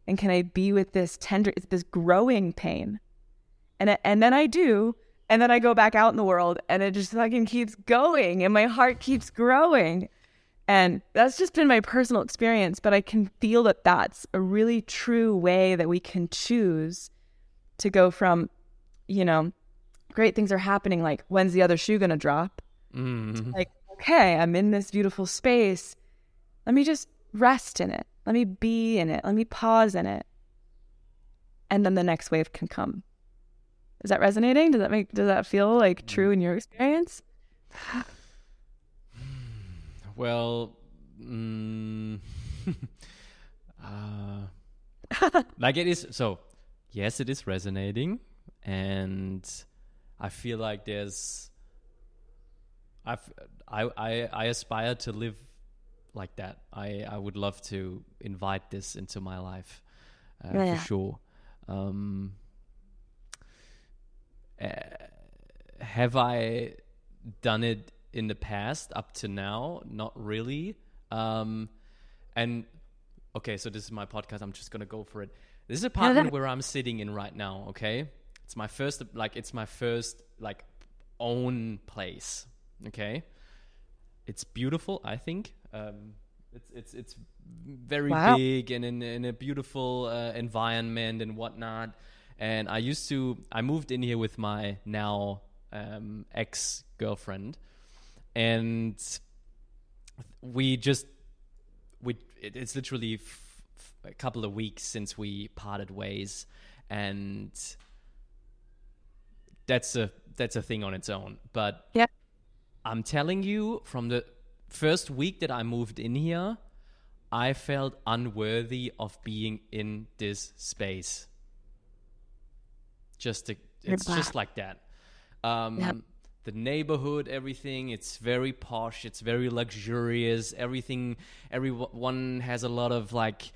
And can I be with this tender, this growing pain? And, and then I do. And then I go back out in the world and it just fucking keeps going and my heart keeps growing. And that's just been my personal experience. But I can feel that that's a really true way that we can choose to go from, you know, great things are happening. Like, when's the other shoe going to drop? Mm. Like, okay, I'm in this beautiful space let me just rest in it. Let me be in it. Let me pause in it. And then the next wave can come. Is that resonating? Does that make does that feel like mm. true in your experience? well, mm, uh, like it is. So yes, it is resonating, and I feel like there's. I've, I I I aspire to live like that. I, I would love to invite this into my life uh, yeah. for sure. Um, uh, have I done it in the past up to now? Not really. Um, and okay, so this is my podcast. I'm just gonna go for it. This is a apartment where I'm sitting in right now. Okay, it's my first like it's my first like own place. Okay, it's beautiful. I think um, it's it's it's very wow. big and in, in a beautiful uh, environment and whatnot. And I used to I moved in here with my now um, ex girlfriend, and we just we it, it's literally f- f- a couple of weeks since we parted ways, and that's a that's a thing on its own. But yeah. I'm telling you, from the first week that I moved in here, I felt unworthy of being in this space. Just to, it's just like that. Um. The neighborhood, everything, it's very posh. It's very luxurious. Everything, everyone has a lot of like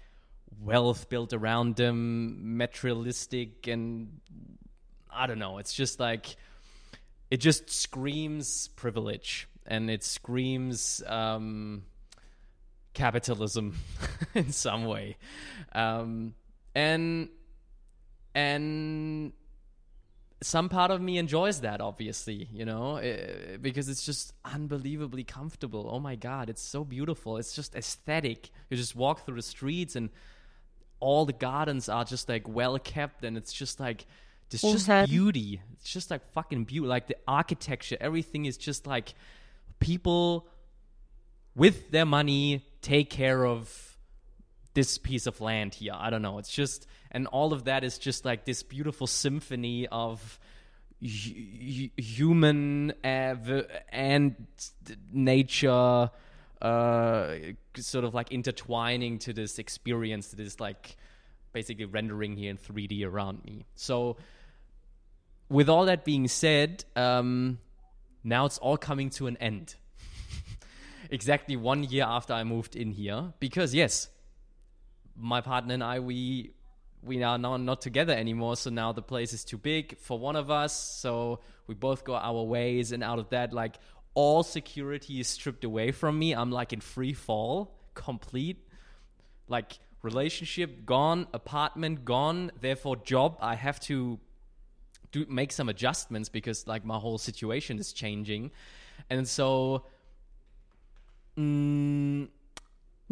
wealth built around them, materialistic, and I don't know. It's just like it just screams privilege and it screams um, capitalism in some way, um, and and some part of me enjoys that obviously you know it, eh, because it's just unbelievably comfortable oh my god it's so beautiful it's just aesthetic you just walk through the streets and all the gardens are just like well kept and it's just like There's just beauty. It's just like fucking beauty. Like the architecture, everything is just like people with their money take care of this piece of land here. I don't know. It's just, and all of that is just like this beautiful symphony of human and nature uh, sort of like intertwining to this experience that is like basically rendering here in 3D around me. So, with all that being said, um, now it's all coming to an end. exactly one year after I moved in here, because yes, my partner and I we we are now not together anymore. So now the place is too big for one of us. So we both go our ways, and out of that, like all security is stripped away from me. I'm like in free fall, complete. Like relationship gone, apartment gone. Therefore, job I have to do make some adjustments because like my whole situation is changing, and so. Mm,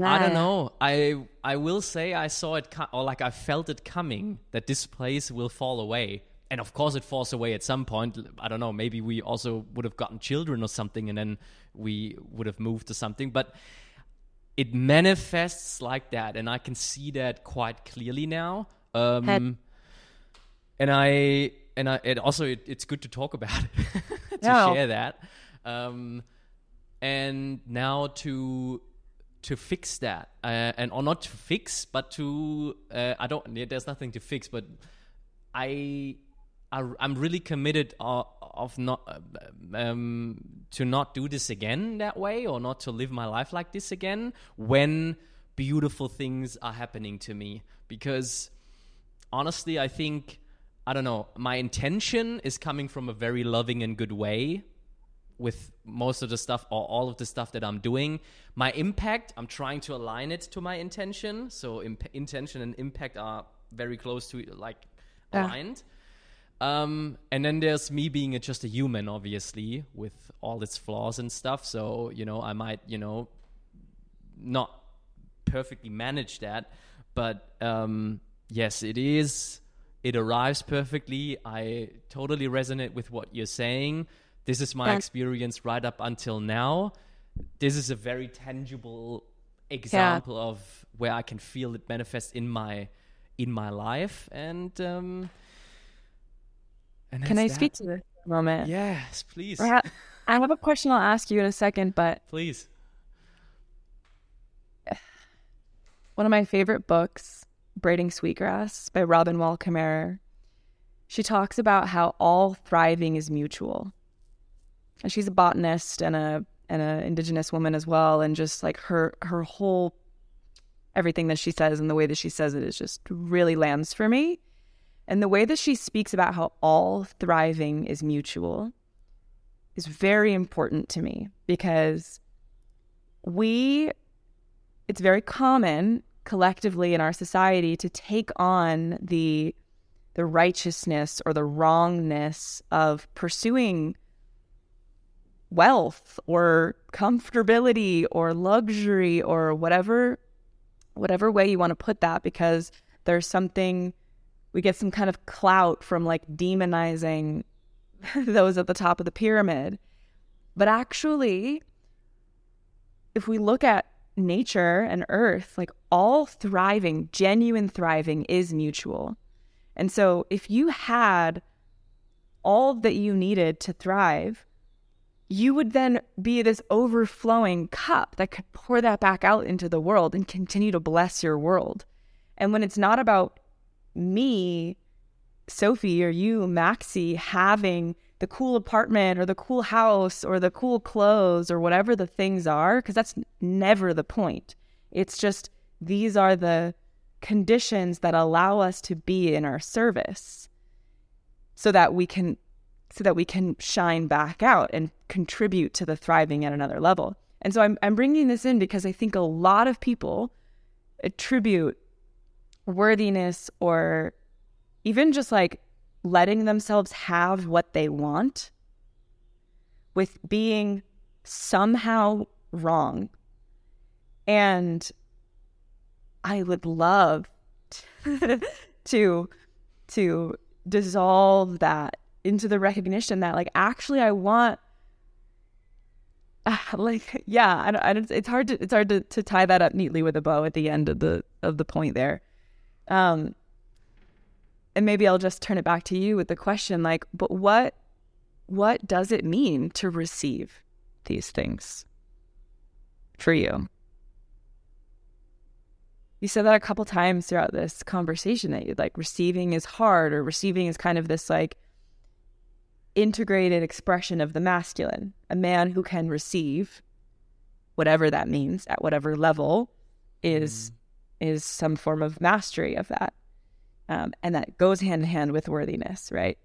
I don't know. I I will say I saw it co- or like I felt it coming that this place will fall away. And of course it falls away at some point. I don't know, maybe we also would have gotten children or something and then we would have moved to something, but it manifests like that and I can see that quite clearly now. Um and I and I it also it, it's good to talk about it to yeah. share that. Um and now to to fix that uh, and or not to fix but to uh, i don't there's nothing to fix but i, I am really committed of, of not um, to not do this again that way or not to live my life like this again when beautiful things are happening to me because honestly i think i don't know my intention is coming from a very loving and good way with most of the stuff or all of the stuff that I'm doing. My impact, I'm trying to align it to my intention. So imp- intention and impact are very close to like aligned. Yeah. Um, and then there's me being a, just a human, obviously, with all its flaws and stuff. So you know, I might you know not perfectly manage that, but um, yes, it is. It arrives perfectly. I totally resonate with what you're saying this is my yeah. experience right up until now. This is a very tangible example yeah. of where I can feel it manifest in my in my life and um and can I that. speak to this moment? Yes, please. I have a question I'll ask you in a second, but please. One of my favorite books, Braiding Sweetgrass by Robin Wall Kimmerer. She talks about how all thriving is mutual and she's a botanist and a and an indigenous woman as well and just like her her whole everything that she says and the way that she says it is just really lands for me and the way that she speaks about how all thriving is mutual is very important to me because we it's very common collectively in our society to take on the the righteousness or the wrongness of pursuing wealth or comfortability or luxury or whatever whatever way you want to put that because there's something we get some kind of clout from like demonizing those at the top of the pyramid. But actually if we look at nature and earth like all thriving genuine thriving is mutual and so if you had all that you needed to thrive you would then be this overflowing cup that could pour that back out into the world and continue to bless your world. And when it's not about me, Sophie, or you, Maxi, having the cool apartment or the cool house or the cool clothes or whatever the things are, because that's never the point. It's just these are the conditions that allow us to be in our service so that we can so that we can shine back out and contribute to the thriving at another level. And so I'm, I'm bringing this in because I think a lot of people attribute worthiness or even just like letting themselves have what they want with being somehow wrong. And I would love to to dissolve that into the recognition that like actually I want uh, like yeah I don't, I don't, it's hard to it's hard to, to tie that up neatly with a bow at the end of the of the point there um and maybe I'll just turn it back to you with the question like but what what does it mean to receive these things for you you said that a couple times throughout this conversation that you like receiving is hard or receiving is kind of this like integrated expression of the masculine a man who can receive whatever that means at whatever level is mm. is some form of mastery of that um, and that goes hand in hand with worthiness right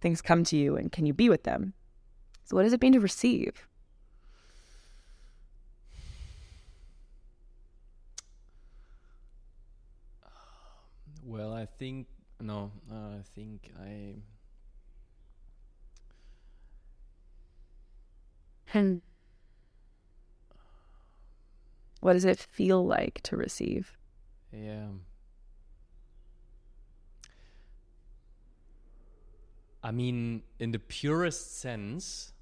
things come to you and can you be with them so what does it mean to receive Well, I think no. Uh, I think I. And what does it feel like to receive? Yeah. I mean, in the purest sense,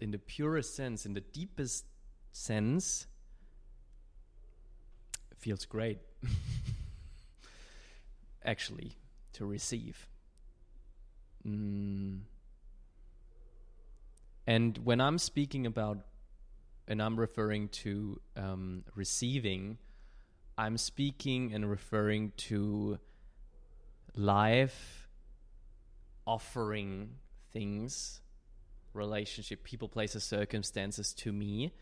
in the purest sense, in the deepest sense, feels great. actually to receive. Mm. And when I'm speaking about, and I'm referring to um, receiving, I'm speaking and referring to life offering things, relationship, people, places, circumstances to me.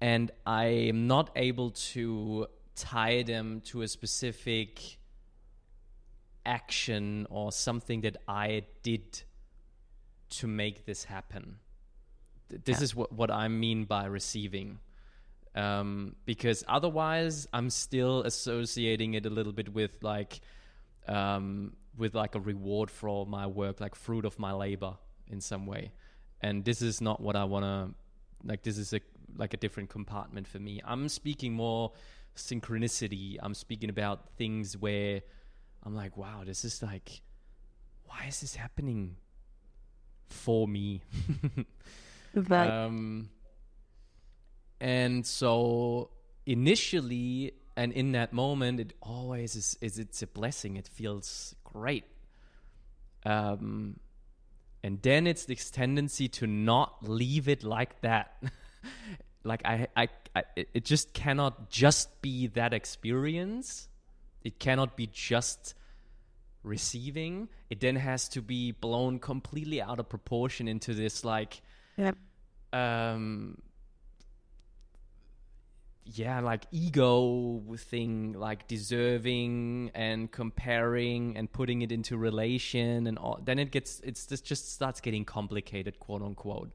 And I am not able to tie them to a specific action or something that I did to make this happen. This yeah. is what, what I mean by receiving. Um, because otherwise, I'm still associating it a little bit with like, um, with like a reward for my work, like fruit of my labor in some way. And this is not what I want to, like, this is a, like a different compartment for me. I'm speaking more synchronicity. I'm speaking about things where I'm like, wow, this is like, why is this happening for me? right. Um, and so initially, and in that moment, it always is, is it's a blessing. It feels great. Um, and then it's this tendency to not leave it like that. like I, I, I, it just cannot just be that experience. It cannot be just receiving. It then has to be blown completely out of proportion into this like, yep. um, yeah, like ego thing, like deserving and comparing and putting it into relation and all. Then it gets, it's this just starts getting complicated, quote unquote.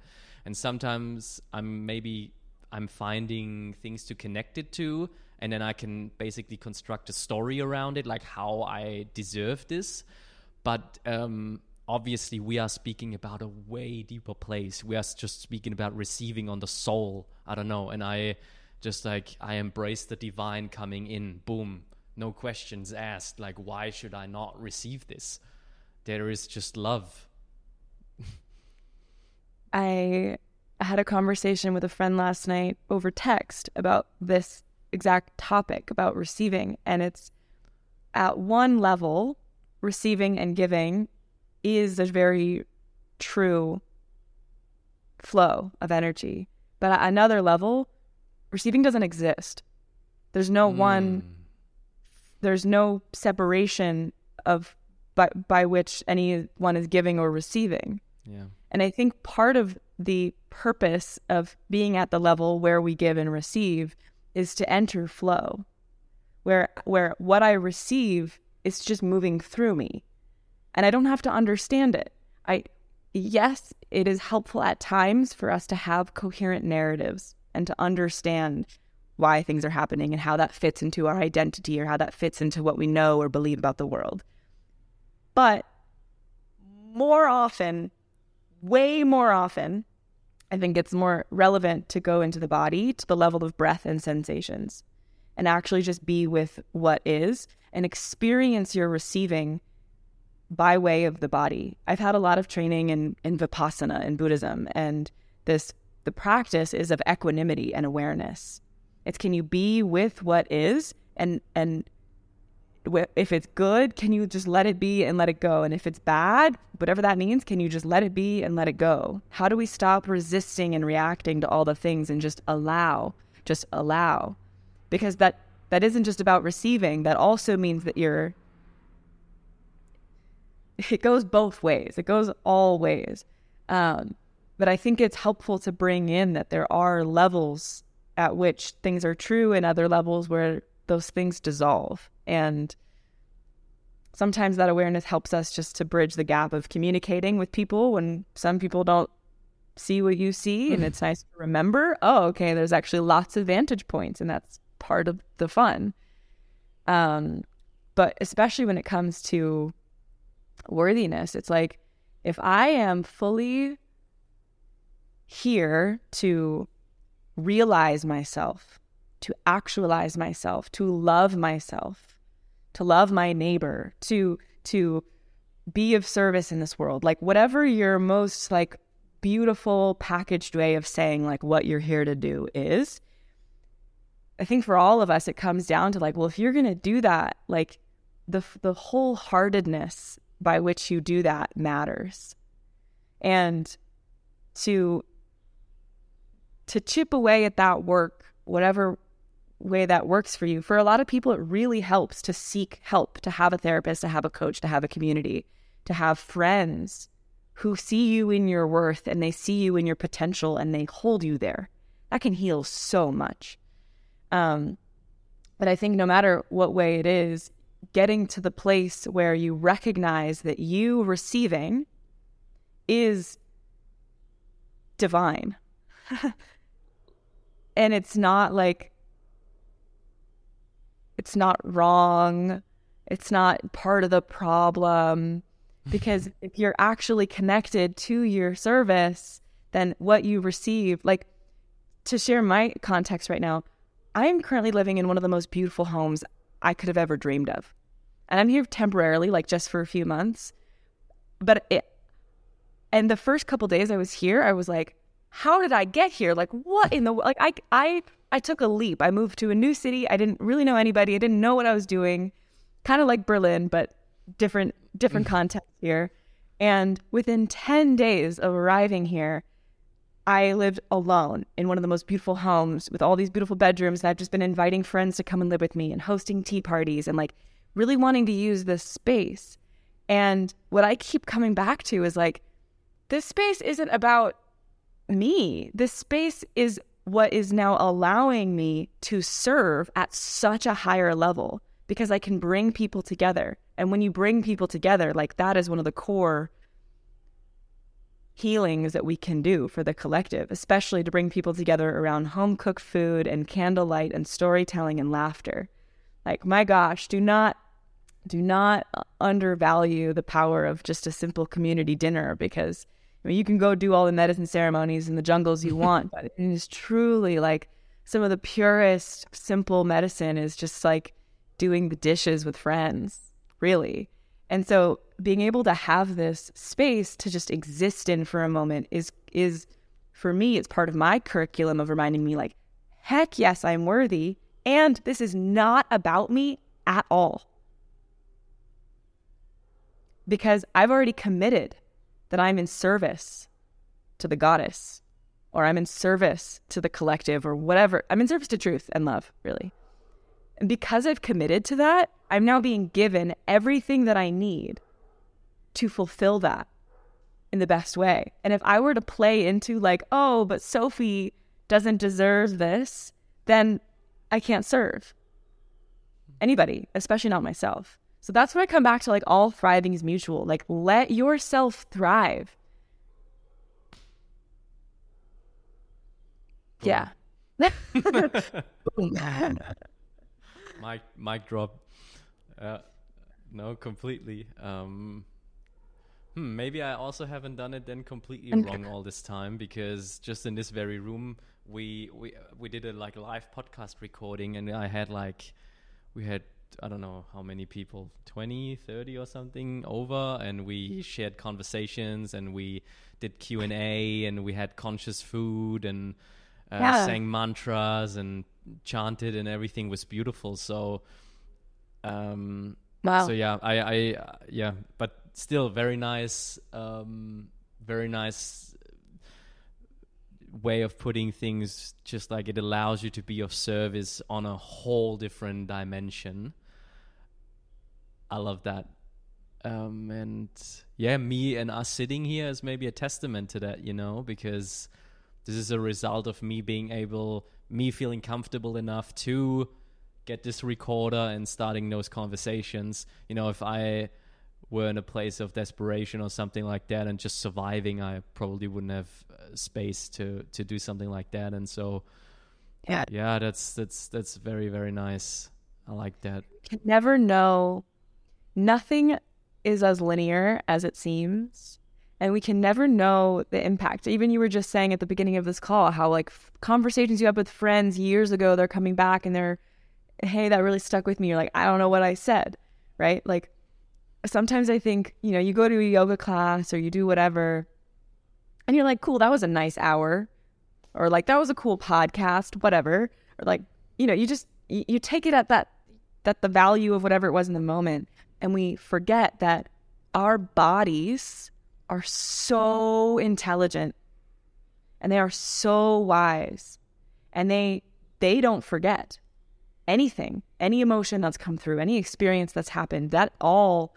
And sometimes I'm maybe I'm finding things to connect it to, and then I can basically construct a story around it, like how I deserve this. But um, obviously, we are speaking about a way deeper place. We are just speaking about receiving on the soul. I don't know, and I just like I embrace the divine coming in. Boom, no questions asked. Like, why should I not receive this? There is just love. I had a conversation with a friend last night over text about this exact topic about receiving. And it's at one level, receiving and giving is a very true flow of energy. But at another level, receiving doesn't exist. There's no mm. one, there's no separation of by, by which anyone is giving or receiving. Yeah. And I think part of the purpose of being at the level where we give and receive is to enter flow, where where what I receive is just moving through me. And I don't have to understand it. I yes, it is helpful at times for us to have coherent narratives and to understand why things are happening and how that fits into our identity or how that fits into what we know or believe about the world. But more often way more often, I think it's more relevant to go into the body to the level of breath and sensations and actually just be with what is and experience your receiving by way of the body. I've had a lot of training in, in Vipassana in Buddhism, and this the practice is of equanimity and awareness. It's can you be with what is and and if it's good, can you just let it be and let it go? And if it's bad, whatever that means, can you just let it be and let it go? How do we stop resisting and reacting to all the things and just allow, just allow? Because that that isn't just about receiving, that also means that you're it goes both ways. It goes all ways. Um, but I think it's helpful to bring in that there are levels at which things are true and other levels where those things dissolve. And sometimes that awareness helps us just to bridge the gap of communicating with people when some people don't see what you see. And it's nice to remember, oh, okay, there's actually lots of vantage points, and that's part of the fun. Um, but especially when it comes to worthiness, it's like if I am fully here to realize myself, to actualize myself, to love myself, to love my neighbor, to to be of service in this world. Like whatever your most like beautiful packaged way of saying like what you're here to do is. I think for all of us it comes down to like well if you're going to do that like the the wholeheartedness by which you do that matters. And to to chip away at that work, whatever way that works for you. For a lot of people, it really helps to seek help, to have a therapist, to have a coach, to have a community, to have friends who see you in your worth and they see you in your potential and they hold you there. That can heal so much. Um, but I think no matter what way it is, getting to the place where you recognize that you receiving is divine. and it's not like it's not wrong. It's not part of the problem. Mm-hmm. Because if you're actually connected to your service then what you receive like to share my context right now i'm currently living in one of the most beautiful homes i could have ever dreamed of. And i'm here temporarily like just for a few months. But it and the first couple days i was here i was like how did I get here? Like, what in the like? I I I took a leap. I moved to a new city. I didn't really know anybody. I didn't know what I was doing. Kind of like Berlin, but different different mm. context here. And within ten days of arriving here, I lived alone in one of the most beautiful homes with all these beautiful bedrooms. And I've just been inviting friends to come and live with me and hosting tea parties and like really wanting to use this space. And what I keep coming back to is like, this space isn't about me. This space is what is now allowing me to serve at such a higher level because I can bring people together. And when you bring people together, like that is one of the core healings that we can do for the collective, especially to bring people together around home cooked food and candlelight and storytelling and laughter. Like, my gosh, do not do not undervalue the power of just a simple community dinner because I mean, you can go do all the medicine ceremonies in the jungles you want, but it is truly like some of the purest, simple medicine is just like doing the dishes with friends, really. And so being able to have this space to just exist in for a moment is is for me, it's part of my curriculum of reminding me like, heck yes, I'm worthy. And this is not about me at all. Because I've already committed that I'm in service to the goddess or I'm in service to the collective or whatever. I'm in service to truth and love, really. And because I've committed to that, I'm now being given everything that I need to fulfill that in the best way. And if I were to play into, like, oh, but Sophie doesn't deserve this, then I can't serve anybody, especially not myself. So that's where I come back to like all thriving is mutual. Like let yourself thrive. Boom. Yeah. mic mic drop. Uh, no, completely. Um, hmm, maybe I also haven't done it then completely wrong all this time because just in this very room we we we did a like live podcast recording and I had like we had I don't know how many people, 20, 30 or something over and we shared conversations and we did Q&A and we had conscious food and uh, yeah. sang mantras and chanted and everything was beautiful. So um wow. so yeah, I I uh, yeah, but still very nice um very nice way of putting things just like it allows you to be of service on a whole different dimension i love that. Um, and yeah me and us sitting here is maybe a testament to that you know because this is a result of me being able me feeling comfortable enough to get this recorder and starting those conversations. You know if i were in a place of desperation or something like that and just surviving i probably wouldn't have space to to do something like that. And so yeah. yeah that's that's that's very very nice. I like that. Can never know nothing is as linear as it seems and we can never know the impact. Even you were just saying at the beginning of this call how like f- conversations you have with friends years ago they're coming back and they're hey that really stuck with me you're like i don't know what i said right? Like sometimes i think you know you go to a yoga class or you do whatever and you're like, cool, that was a nice hour, or like that was a cool podcast, whatever, or like you know, you just you, you take it at that that the value of whatever it was in the moment, and we forget that our bodies are so intelligent and they are so wise and they they don't forget anything any emotion that's come through any experience that's happened that all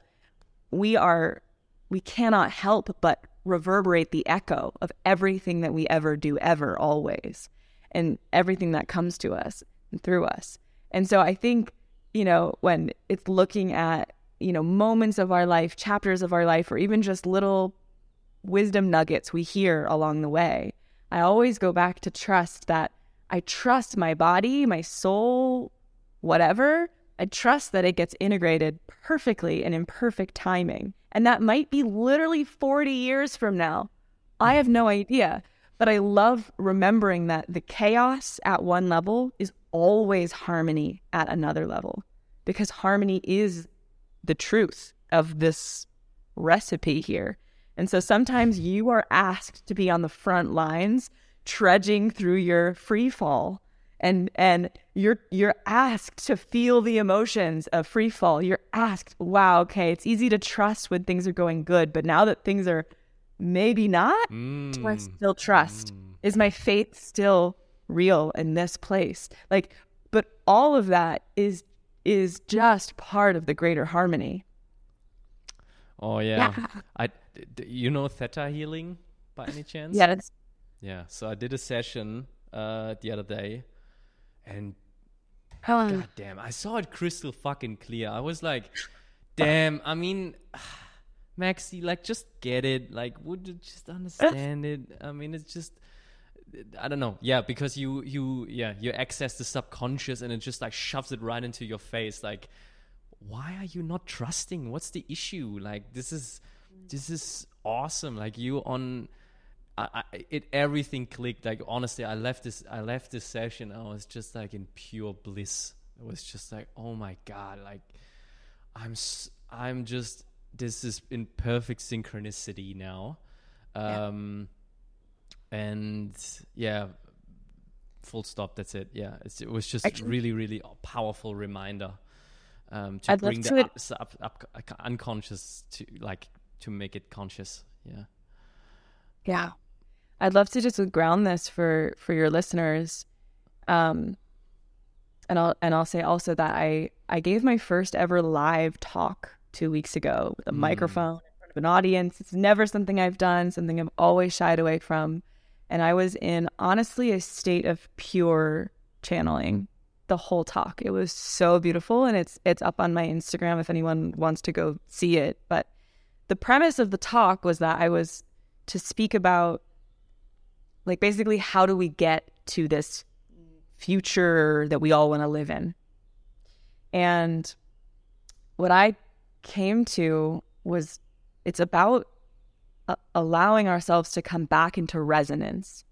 we are we cannot help but reverberate the echo of everything that we ever do, ever, always, and everything that comes to us and through us. And so I think, you know, when it's looking at, you know, moments of our life, chapters of our life, or even just little wisdom nuggets we hear along the way, I always go back to trust that I trust my body, my soul, whatever. I trust that it gets integrated perfectly and in perfect timing. And that might be literally 40 years from now. I have no idea. But I love remembering that the chaos at one level is always harmony at another level because harmony is the truth of this recipe here. And so sometimes you are asked to be on the front lines, trudging through your free fall and and you're you're asked to feel the emotions of free fall you're asked wow okay it's easy to trust when things are going good but now that things are maybe not mm. do i still trust mm. is my faith still real in this place like but all of that is is just part of the greater harmony oh yeah, yeah. i you know theta healing by any chance yeah yeah so i did a session uh the other day and Helen. God damn, I saw it crystal fucking clear. I was like, damn, I mean, Maxi, like, just get it. Like, would you just understand it? I mean, it's just, I don't know. Yeah, because you, you, yeah, you access the subconscious and it just like shoves it right into your face. Like, why are you not trusting? What's the issue? Like, this is, this is awesome. Like, you on, I, I, it everything clicked. Like honestly, I left this. I left this session. I was just like in pure bliss. It was just like, oh my god! Like I'm, I'm just. This is in perfect synchronicity now, um, yeah. And yeah, full stop. That's it. Yeah, it was just Actually, really, really powerful reminder um, to I'd bring the up, up, up, unconscious to like to make it conscious. Yeah. Yeah. I'd love to just ground this for for your listeners. Um, and I'll and I'll say also that I I gave my first ever live talk two weeks ago with a mm. microphone in front of an audience. It's never something I've done, something I've always shied away from. And I was in honestly a state of pure channeling the whole talk. It was so beautiful and it's it's up on my Instagram if anyone wants to go see it. But the premise of the talk was that I was to speak about like basically how do we get to this future that we all want to live in and what i came to was it's about allowing ourselves to come back into resonance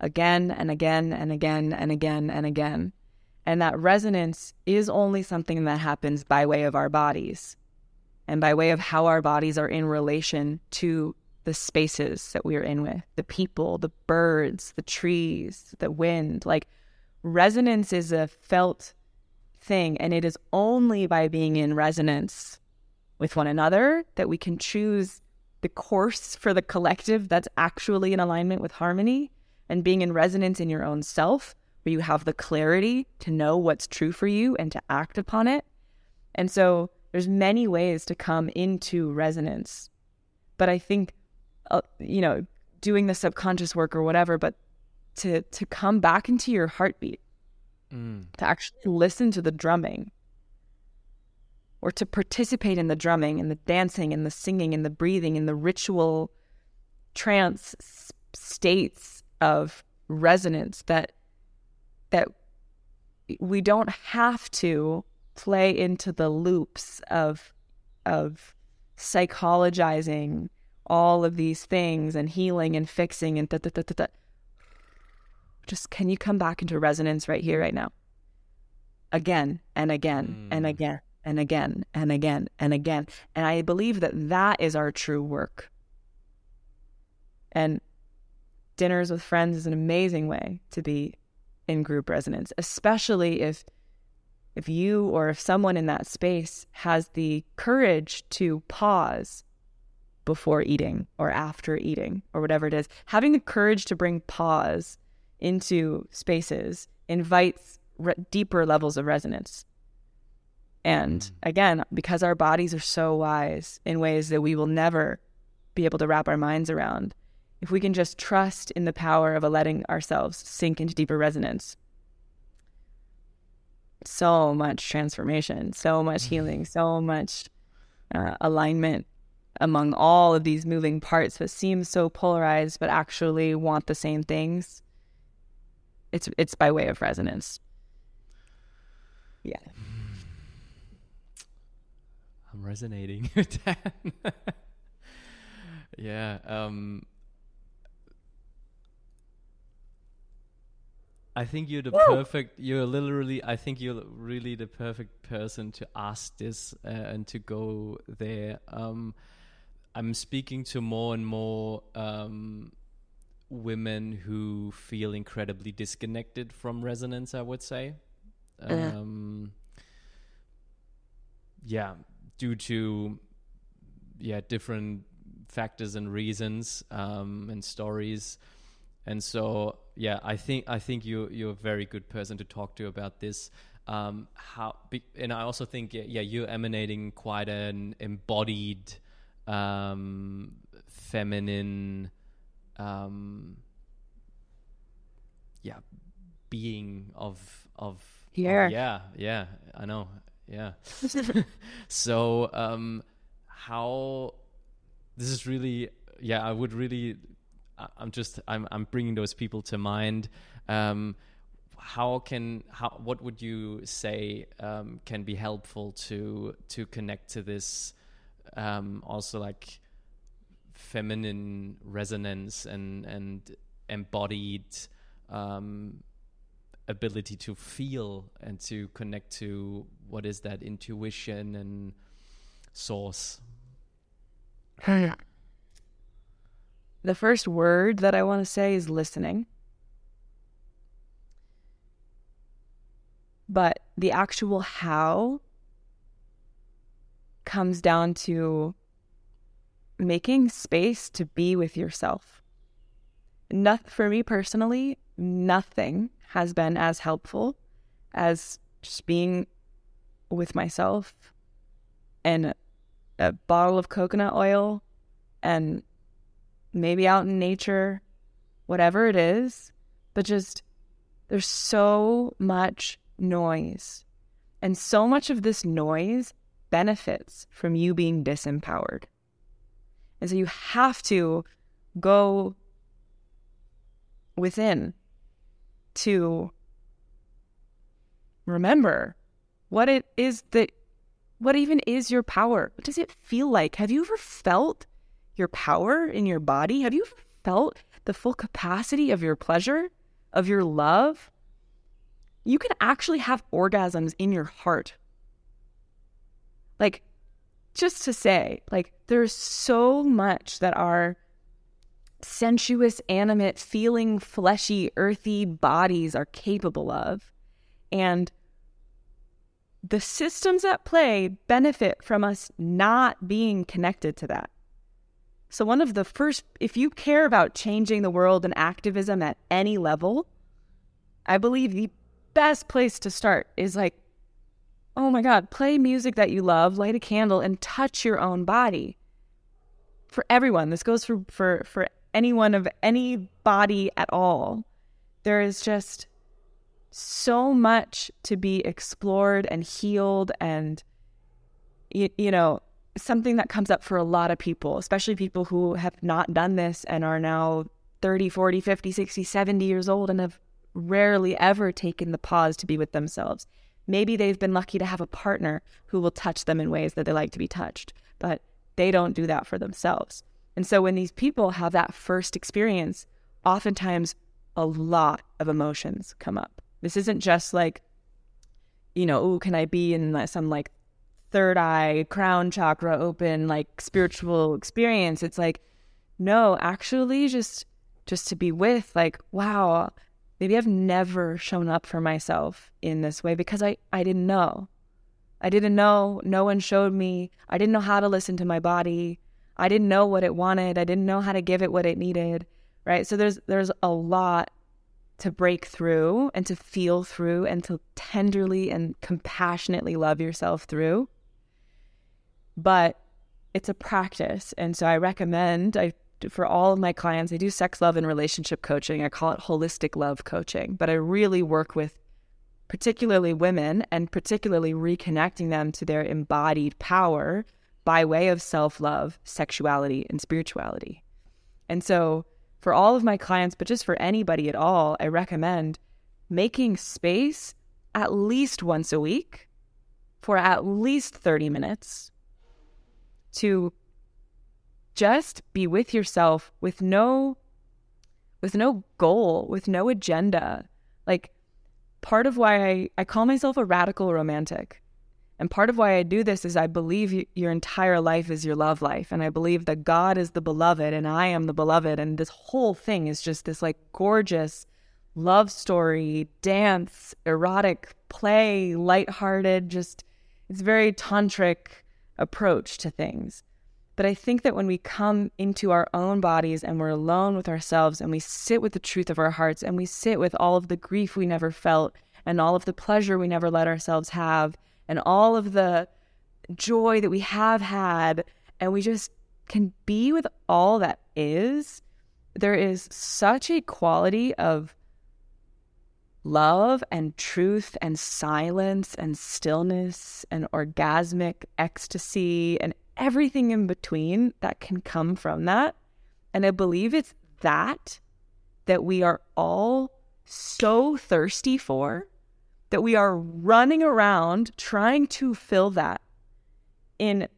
again and again and again and again and again And that resonance is only something that happens by way of our bodies and by way of how our bodies are in relation to the spaces that we are in with the people, the birds, the trees, the wind. Like resonance is a felt thing. And it is only by being in resonance with one another that we can choose the course for the collective that's actually in alignment with harmony and being in resonance in your own self, where you have the clarity to know what's true for you and to act upon it. And so there's many ways to come into resonance. But I think uh, you know, doing the subconscious work or whatever, but to to come back into your heartbeat, mm. to actually listen to the drumming, or to participate in the drumming and the dancing and the singing and the breathing and the ritual trance states of resonance that that we don't have to play into the loops of of psychologizing all of these things and healing and fixing and da, da, da, da, da. just can you come back into resonance right here right now again and again mm. and again and again and again and again and i believe that that is our true work and dinners with friends is an amazing way to be in group resonance especially if if you or if someone in that space has the courage to pause before eating or after eating or whatever it is. Having the courage to bring pause into spaces invites re- deeper levels of resonance. And mm. again, because our bodies are so wise in ways that we will never be able to wrap our minds around, if we can just trust in the power of letting ourselves sink into deeper resonance, so much transformation, so much mm. healing, so much uh, alignment among all of these moving parts that seem so polarized but actually want the same things it's it's by way of resonance yeah i'm resonating with that yeah um I think you're the Woo! perfect. You're literally. I think you're really the perfect person to ask this uh, and to go there. Um, I'm speaking to more and more um, women who feel incredibly disconnected from resonance. I would say, um, yeah, due to yeah different factors and reasons um, and stories, and so yeah, I think I think you you're a very good person to talk to about this. Um, how and I also think yeah, you're emanating quite an embodied um, feminine, um, yeah, being of of yeah, yeah, yeah. I know, yeah. so, um, how this is really, yeah, I would really. I'm just I'm I'm bringing those people to mind. Um, how can how what would you say um, can be helpful to to connect to this um, also like feminine resonance and and embodied um, ability to feel and to connect to what is that intuition and source. The first word that I want to say is listening. But the actual how comes down to making space to be with yourself. Not, for me personally, nothing has been as helpful as just being with myself and a bottle of coconut oil and maybe out in nature, whatever it is. But just there's so much noise. And so much of this noise benefits from you being disempowered. And so you have to go within to remember what it is that what even is your power? What does it feel like? Have you ever felt your power in your body? Have you felt the full capacity of your pleasure, of your love? you can actually have orgasms in your heart. Like, just to say, like, there's so much that our sensuous, animate, feeling, fleshy, earthy bodies are capable of. And the systems at play benefit from us not being connected to that. So, one of the first, if you care about changing the world and activism at any level, I believe the best place to start is like, oh my God, play music that you love, light a candle, and touch your own body. For everyone, this goes for, for, for anyone of any body at all. There is just so much to be explored and healed and you, you know something that comes up for a lot of people especially people who have not done this and are now 30 40 50 60 70 years old and have rarely ever taken the pause to be with themselves maybe they've been lucky to have a partner who will touch them in ways that they like to be touched but they don't do that for themselves and so when these people have that first experience oftentimes a lot of emotions come up this isn't just like, you know, oh, can I be in some like third eye, crown chakra open, like spiritual experience? It's like, no, actually, just just to be with, like, wow, maybe I've never shown up for myself in this way because I I didn't know. I didn't know. No one showed me. I didn't know how to listen to my body. I didn't know what it wanted. I didn't know how to give it what it needed. Right. So there's there's a lot to break through and to feel through and to tenderly and compassionately love yourself through. But it's a practice. And so I recommend I for all of my clients, I do sex, love, and relationship coaching. I call it holistic love coaching, but I really work with particularly women and particularly reconnecting them to their embodied power by way of self love, sexuality, and spirituality. And so for all of my clients, but just for anybody at all, I recommend making space at least once a week for at least 30 minutes to just be with yourself with no with no goal, with no agenda. Like part of why I, I call myself a radical romantic and part of why I do this is I believe your entire life is your love life. And I believe that God is the beloved and I am the beloved. And this whole thing is just this like gorgeous love story, dance, erotic play, lighthearted, just it's very tantric approach to things. But I think that when we come into our own bodies and we're alone with ourselves and we sit with the truth of our hearts and we sit with all of the grief we never felt and all of the pleasure we never let ourselves have and all of the joy that we have had, and we just can be with all that is, there is such a quality of love and truth and silence and stillness and orgasmic ecstasy and everything in between that can come from that. And I believe it's that that we are all so thirsty for that we are running around trying to fill that in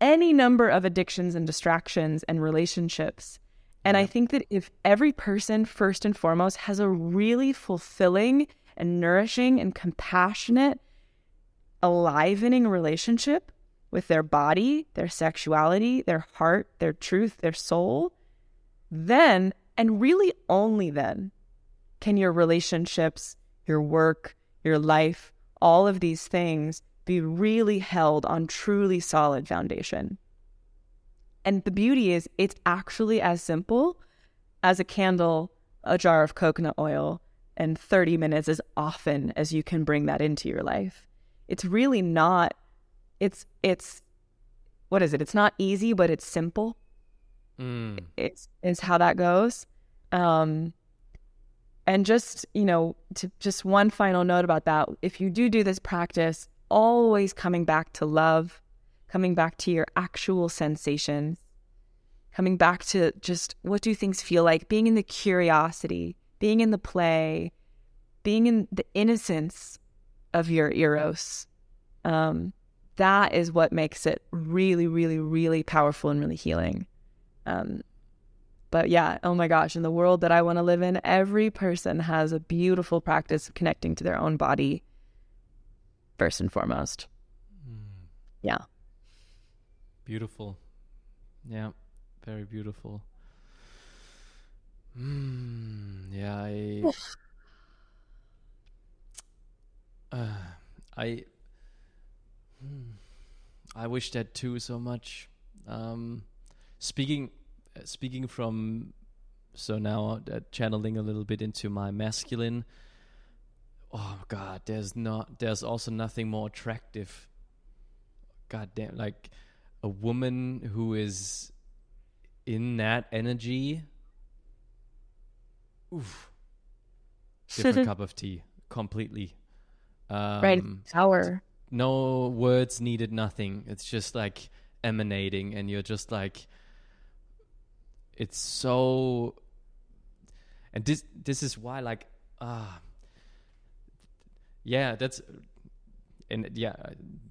any number of addictions and distractions and relationships. And I think that if every person, first and foremost, has a really fulfilling and nourishing and compassionate, alivening relationship with their body, their sexuality, their heart, their truth, their soul, then, and really only then, can your relationships, your work, your life, all of these things be really held on truly solid foundation. And the beauty is, it's actually as simple as a candle, a jar of coconut oil, and 30 minutes as often as you can bring that into your life. It's really not, it's, it's, what is it? It's not easy, but it's simple. Mm. It's, is how that goes. Um, and just, you know, to just one final note about that. If you do do this practice, always coming back to love, coming back to your actual sensations, coming back to just what do things feel like, being in the curiosity, being in the play, being in the innocence of your eros. Um, that is what makes it really, really, really powerful and really healing. Um, But yeah, oh my gosh, in the world that I want to live in, every person has a beautiful practice of connecting to their own body first and foremost. Mm. Yeah. Beautiful. Yeah, very beautiful. Mm, yeah, I. uh, I. Hmm, I wish that too so much. Um, speaking speaking from so now uh, channeling a little bit into my masculine oh god there's not there's also nothing more attractive. God damn like a woman who is in that energy oof different cup of tea completely. Um, right power no words needed nothing. It's just like emanating and you're just like it's so and this this is why like ah uh, yeah that's and yeah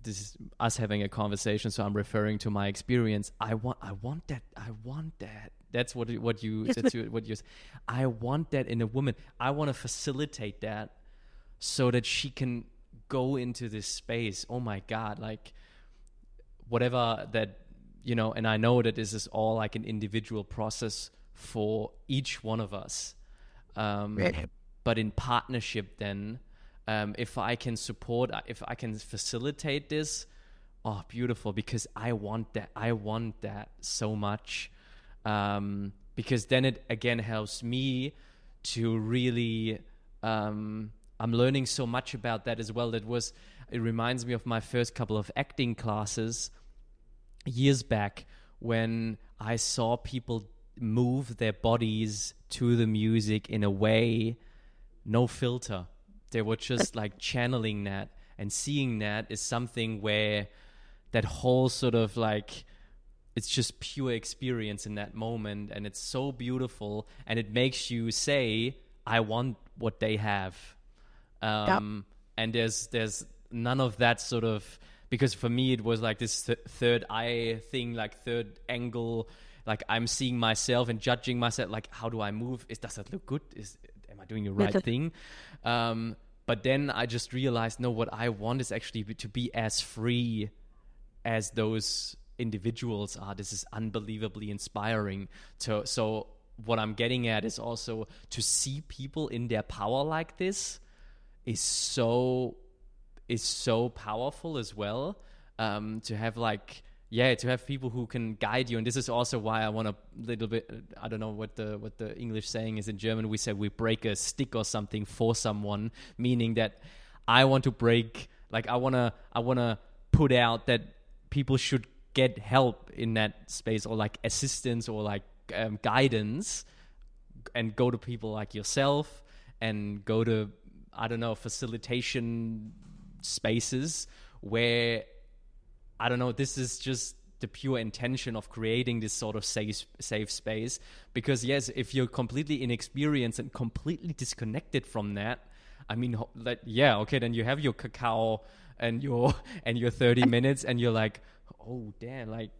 this is us having a conversation so i'm referring to my experience. I want i want that i want that. That's what what you yes, that's what you i want that in a woman. I want to facilitate that so that she can go into this space. Oh my god like whatever that you know, and I know that this is all like an individual process for each one of us. Um, But in partnership, then, um, if I can support, uh, if I can facilitate this, oh, beautiful! Because I want that. I want that so much. Um, because then it again helps me to really. Um, I'm learning so much about that as well. That was. It reminds me of my first couple of acting classes years back when I saw people move their bodies to the music in a way, no filter. They were just like channeling that and seeing that is something where that whole sort of like it's just pure experience in that moment and it's so beautiful and it makes you say i want what they have um, yep. and there's there's none of that sort of because for me it was like this th- third eye thing, like third angle. Like I'm seeing myself and judging myself. Like, how do I move? Is does that look good? Is am I doing the right thing? Um, but then I just realized, no, what I want is actually to be as free as those individuals are. This is unbelievably inspiring. To so what I'm getting at is also to see people in their power like this is so is so powerful as well. Um, to have like yeah to have people who can guide you and this is also why i want a little bit i don't know what the what the english saying is in german we say we break a stick or something for someone meaning that i want to break like i want to i want to put out that people should get help in that space or like assistance or like um, guidance and go to people like yourself and go to i don't know facilitation spaces where I don't know, this is just the pure intention of creating this sort of safe safe space. Because yes if you're completely inexperienced and completely disconnected from that i mean like yeah okay then you have your cacao and your and your 30 minutes and you're like oh damn like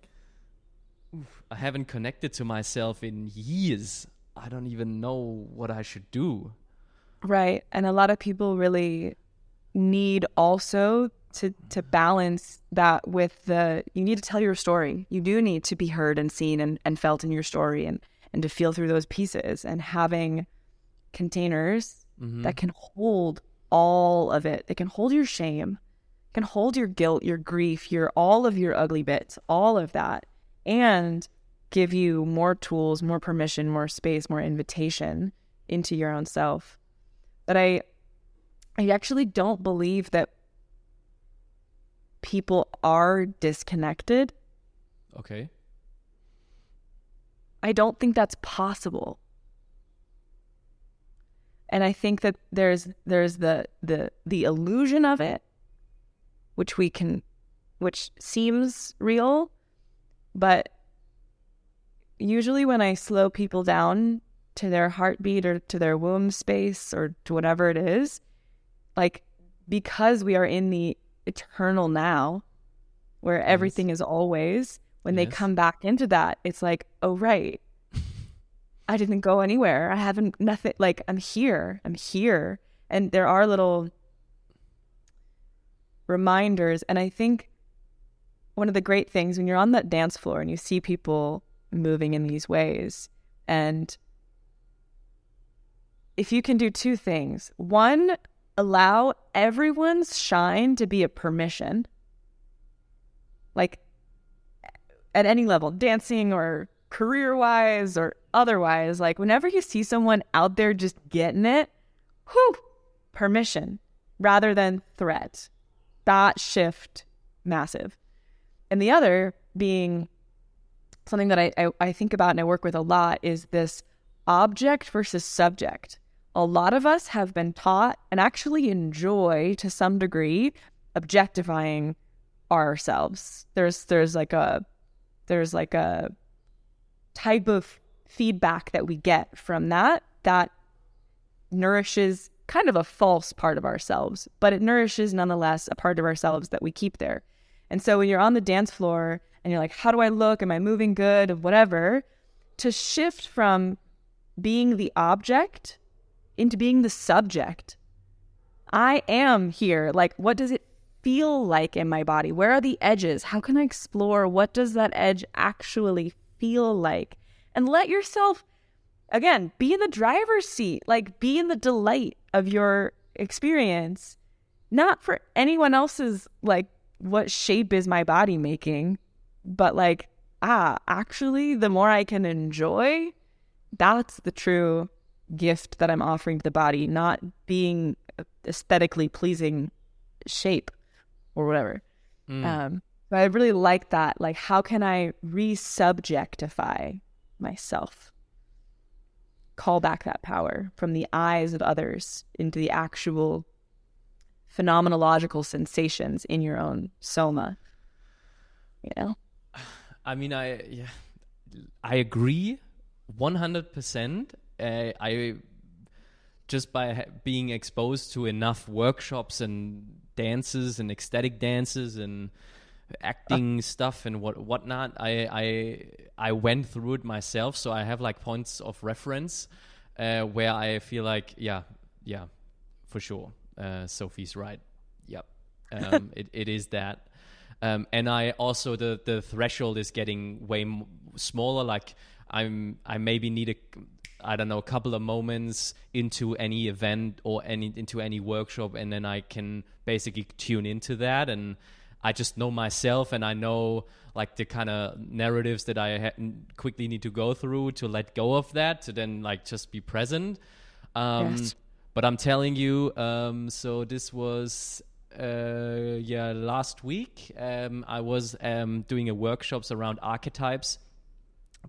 oof, i haven't connected to myself in years. I don't even know what i should do. Right. And a lot of people really need also to to balance that with the you need to tell your story. You do need to be heard and seen and, and felt in your story and and to feel through those pieces and having containers mm-hmm. that can hold all of it. They can hold your shame, can hold your guilt, your grief, your all of your ugly bits, all of that, and give you more tools, more permission, more space, more invitation into your own self. But I I actually don't believe that people are disconnected. Okay. I don't think that's possible. And I think that there's there's the the the illusion of it which we can which seems real, but usually when I slow people down to their heartbeat or to their womb space or to whatever it is, like because we are in the eternal now where yes. everything is always when yes. they come back into that it's like oh right I didn't go anywhere. I haven't nothing like I'm here. I'm here. And there are little reminders and I think one of the great things when you're on that dance floor and you see people moving in these ways and if you can do two things. One, allow everyone's shine to be a permission. Like at any level, dancing or career wise or otherwise, like whenever you see someone out there just getting it, whew, permission rather than threat. That shift, massive. And the other being something that I, I, I think about and I work with a lot is this object versus subject. A lot of us have been taught and actually enjoy to some degree objectifying ourselves. There's there's like a there's like a type of feedback that we get from that that nourishes kind of a false part of ourselves, but it nourishes nonetheless a part of ourselves that we keep there. And so when you're on the dance floor and you're like, how do I look? Am I moving good? Whatever, to shift from being the object into being the subject. I am here. Like, what does it feel like in my body? Where are the edges? How can I explore what does that edge actually feel like? And let yourself again, be in the driver's seat, like be in the delight of your experience, not for anyone else's like what shape is my body making, but like ah, actually the more I can enjoy, that's the true gift that I'm offering to the body, not being aesthetically pleasing shape or whatever. Mm. Um, but I really like that. Like, how can I re-subjectify myself? Call back that power from the eyes of others into the actual phenomenological sensations in your own soma. You know. I mean, I yeah, I agree, one hundred percent. Uh, I just by being exposed to enough workshops and dances and ecstatic dances and acting uh. stuff and what whatnot. I I I went through it myself, so I have like points of reference uh, where I feel like yeah yeah for sure. Uh, Sophie's right. Yep, um, it it is that. Um, and I also the the threshold is getting way m- smaller. Like I'm I maybe need a I don't know, a couple of moments into any event or any into any workshop, and then I can basically tune into that, and I just know myself, and I know like the kind of narratives that I ha- quickly need to go through to let go of that, to then like just be present. Um, yes. But I'm telling you, um, so this was uh, yeah last week. Um, I was um, doing a workshops around archetypes,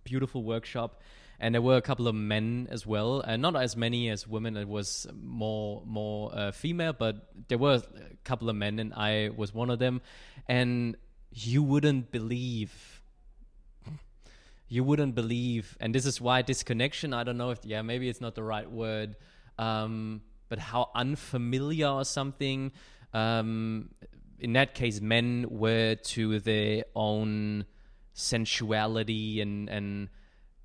beautiful workshop and there were a couple of men as well, and not as many as women. It was more more uh, female, but there were a couple of men, and I was one of them. And you wouldn't believe, you wouldn't believe, and this is why disconnection. I don't know if yeah, maybe it's not the right word, um, but how unfamiliar or something. Um, in that case, men were to their own sensuality and and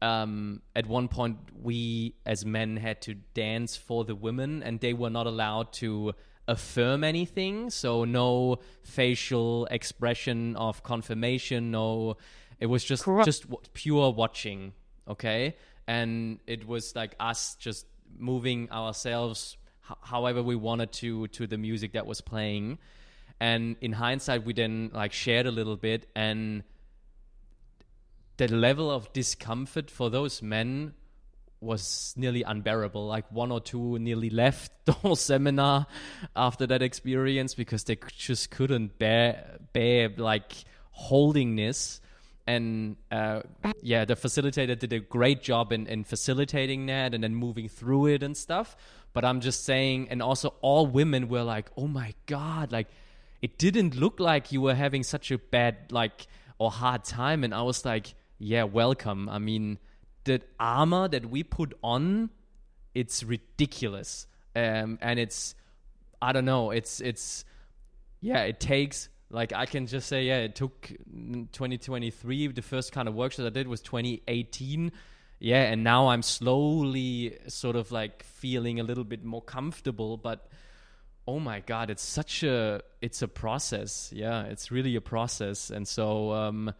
um, at one point we as men had to dance for the women and they were not allowed to affirm anything. So no facial expression of confirmation no it was just Correct. just w- pure watching okay? And it was like us just moving ourselves h- however we wanted to to the music that was playing. And in hindsight we then like shared a little bit and the level of discomfort for those men was nearly unbearable. Like one or two nearly left the whole seminar after that experience because they just couldn't bear bear like holding this. And uh, yeah, the facilitator did a great job in, in facilitating that and then moving through it and stuff. But I'm just saying, and also all women were like, "Oh my god!" Like it didn't look like you were having such a bad like or hard time, and I was like yeah, welcome. I mean, the armor that we put on, it's ridiculous. Um, and it's, I don't know, it's, it's, yeah, it takes, like, I can just say, yeah, it took 2023. The first kind of workshop I did was 2018. yeah, and now I'm slowly sort of like feeling a little bit more comfortable, but oh my god, it's such a it's a process. Yeah, it's really a process. And so um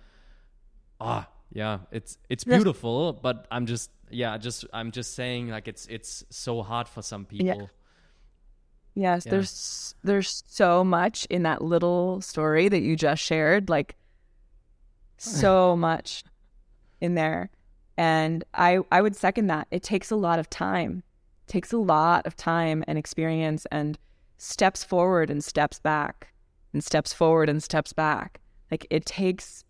ah, yeah, it's it's beautiful, but I'm just yeah, just I'm just saying like it's it's so hard for some people. Yeah. Yes, yeah. there's there's so much in that little story that you just shared, like so much in there. And I I would second that. It takes a lot of time. It takes a lot of time and experience and steps forward and steps back and steps forward and steps back. Like it takes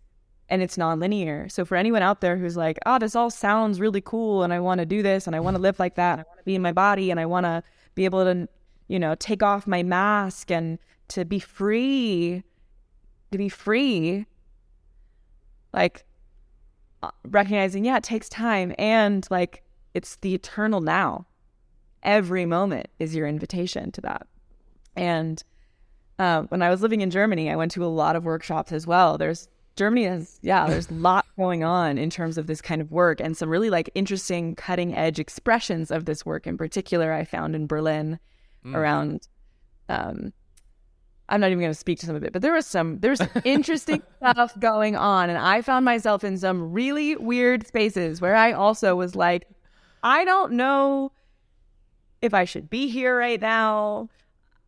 and it's nonlinear. So for anyone out there who's like, "Oh, this all sounds really cool and I want to do this and I want to live like that. And I want to be in my body and I want to be able to, you know, take off my mask and to be free, to be free." Like uh, recognizing, yeah, it takes time and like it's the eternal now. Every moment is your invitation to that. And uh, when I was living in Germany, I went to a lot of workshops as well. There's Germany has, yeah, there's a lot going on in terms of this kind of work and some really like interesting cutting edge expressions of this work in particular I found in Berlin mm. around um, I'm not even going to speak to some of it, but there was some there's interesting stuff going on, and I found myself in some really weird spaces where I also was like, I don't know if I should be here right now.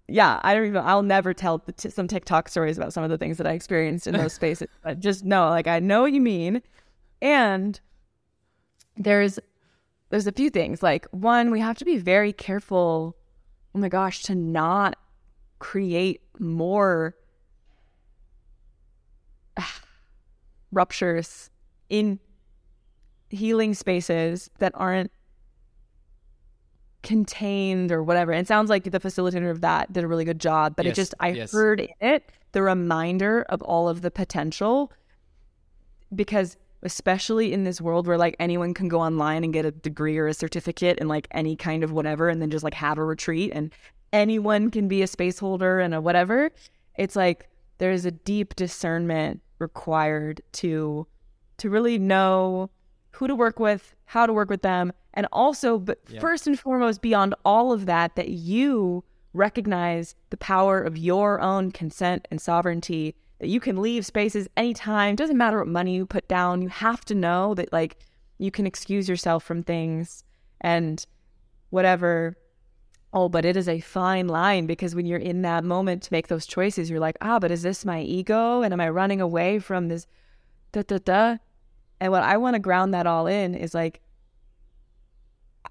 Yeah, I don't even. I'll never tell t- some TikTok stories about some of the things that I experienced in those spaces, but just know, like, I know what you mean, and there's there's a few things. Like one, we have to be very careful. Oh my gosh, to not create more ruptures in healing spaces that aren't contained or whatever. it sounds like the facilitator of that did a really good job, but yes, it just, I yes. heard in it the reminder of all of the potential because especially in this world where like anyone can go online and get a degree or a certificate in like any kind of whatever and then just like have a retreat and anyone can be a space holder and a whatever. It's like there's a deep discernment required to to really know who to work with, how to work with them, and also but yeah. first and foremost beyond all of that that you recognize the power of your own consent and sovereignty that you can leave spaces anytime doesn't matter what money you put down you have to know that like you can excuse yourself from things and whatever Oh, but it is a fine line because when you're in that moment to make those choices, you're like, ah, but is this my ego? And am I running away from this da da da? And what I want to ground that all in is like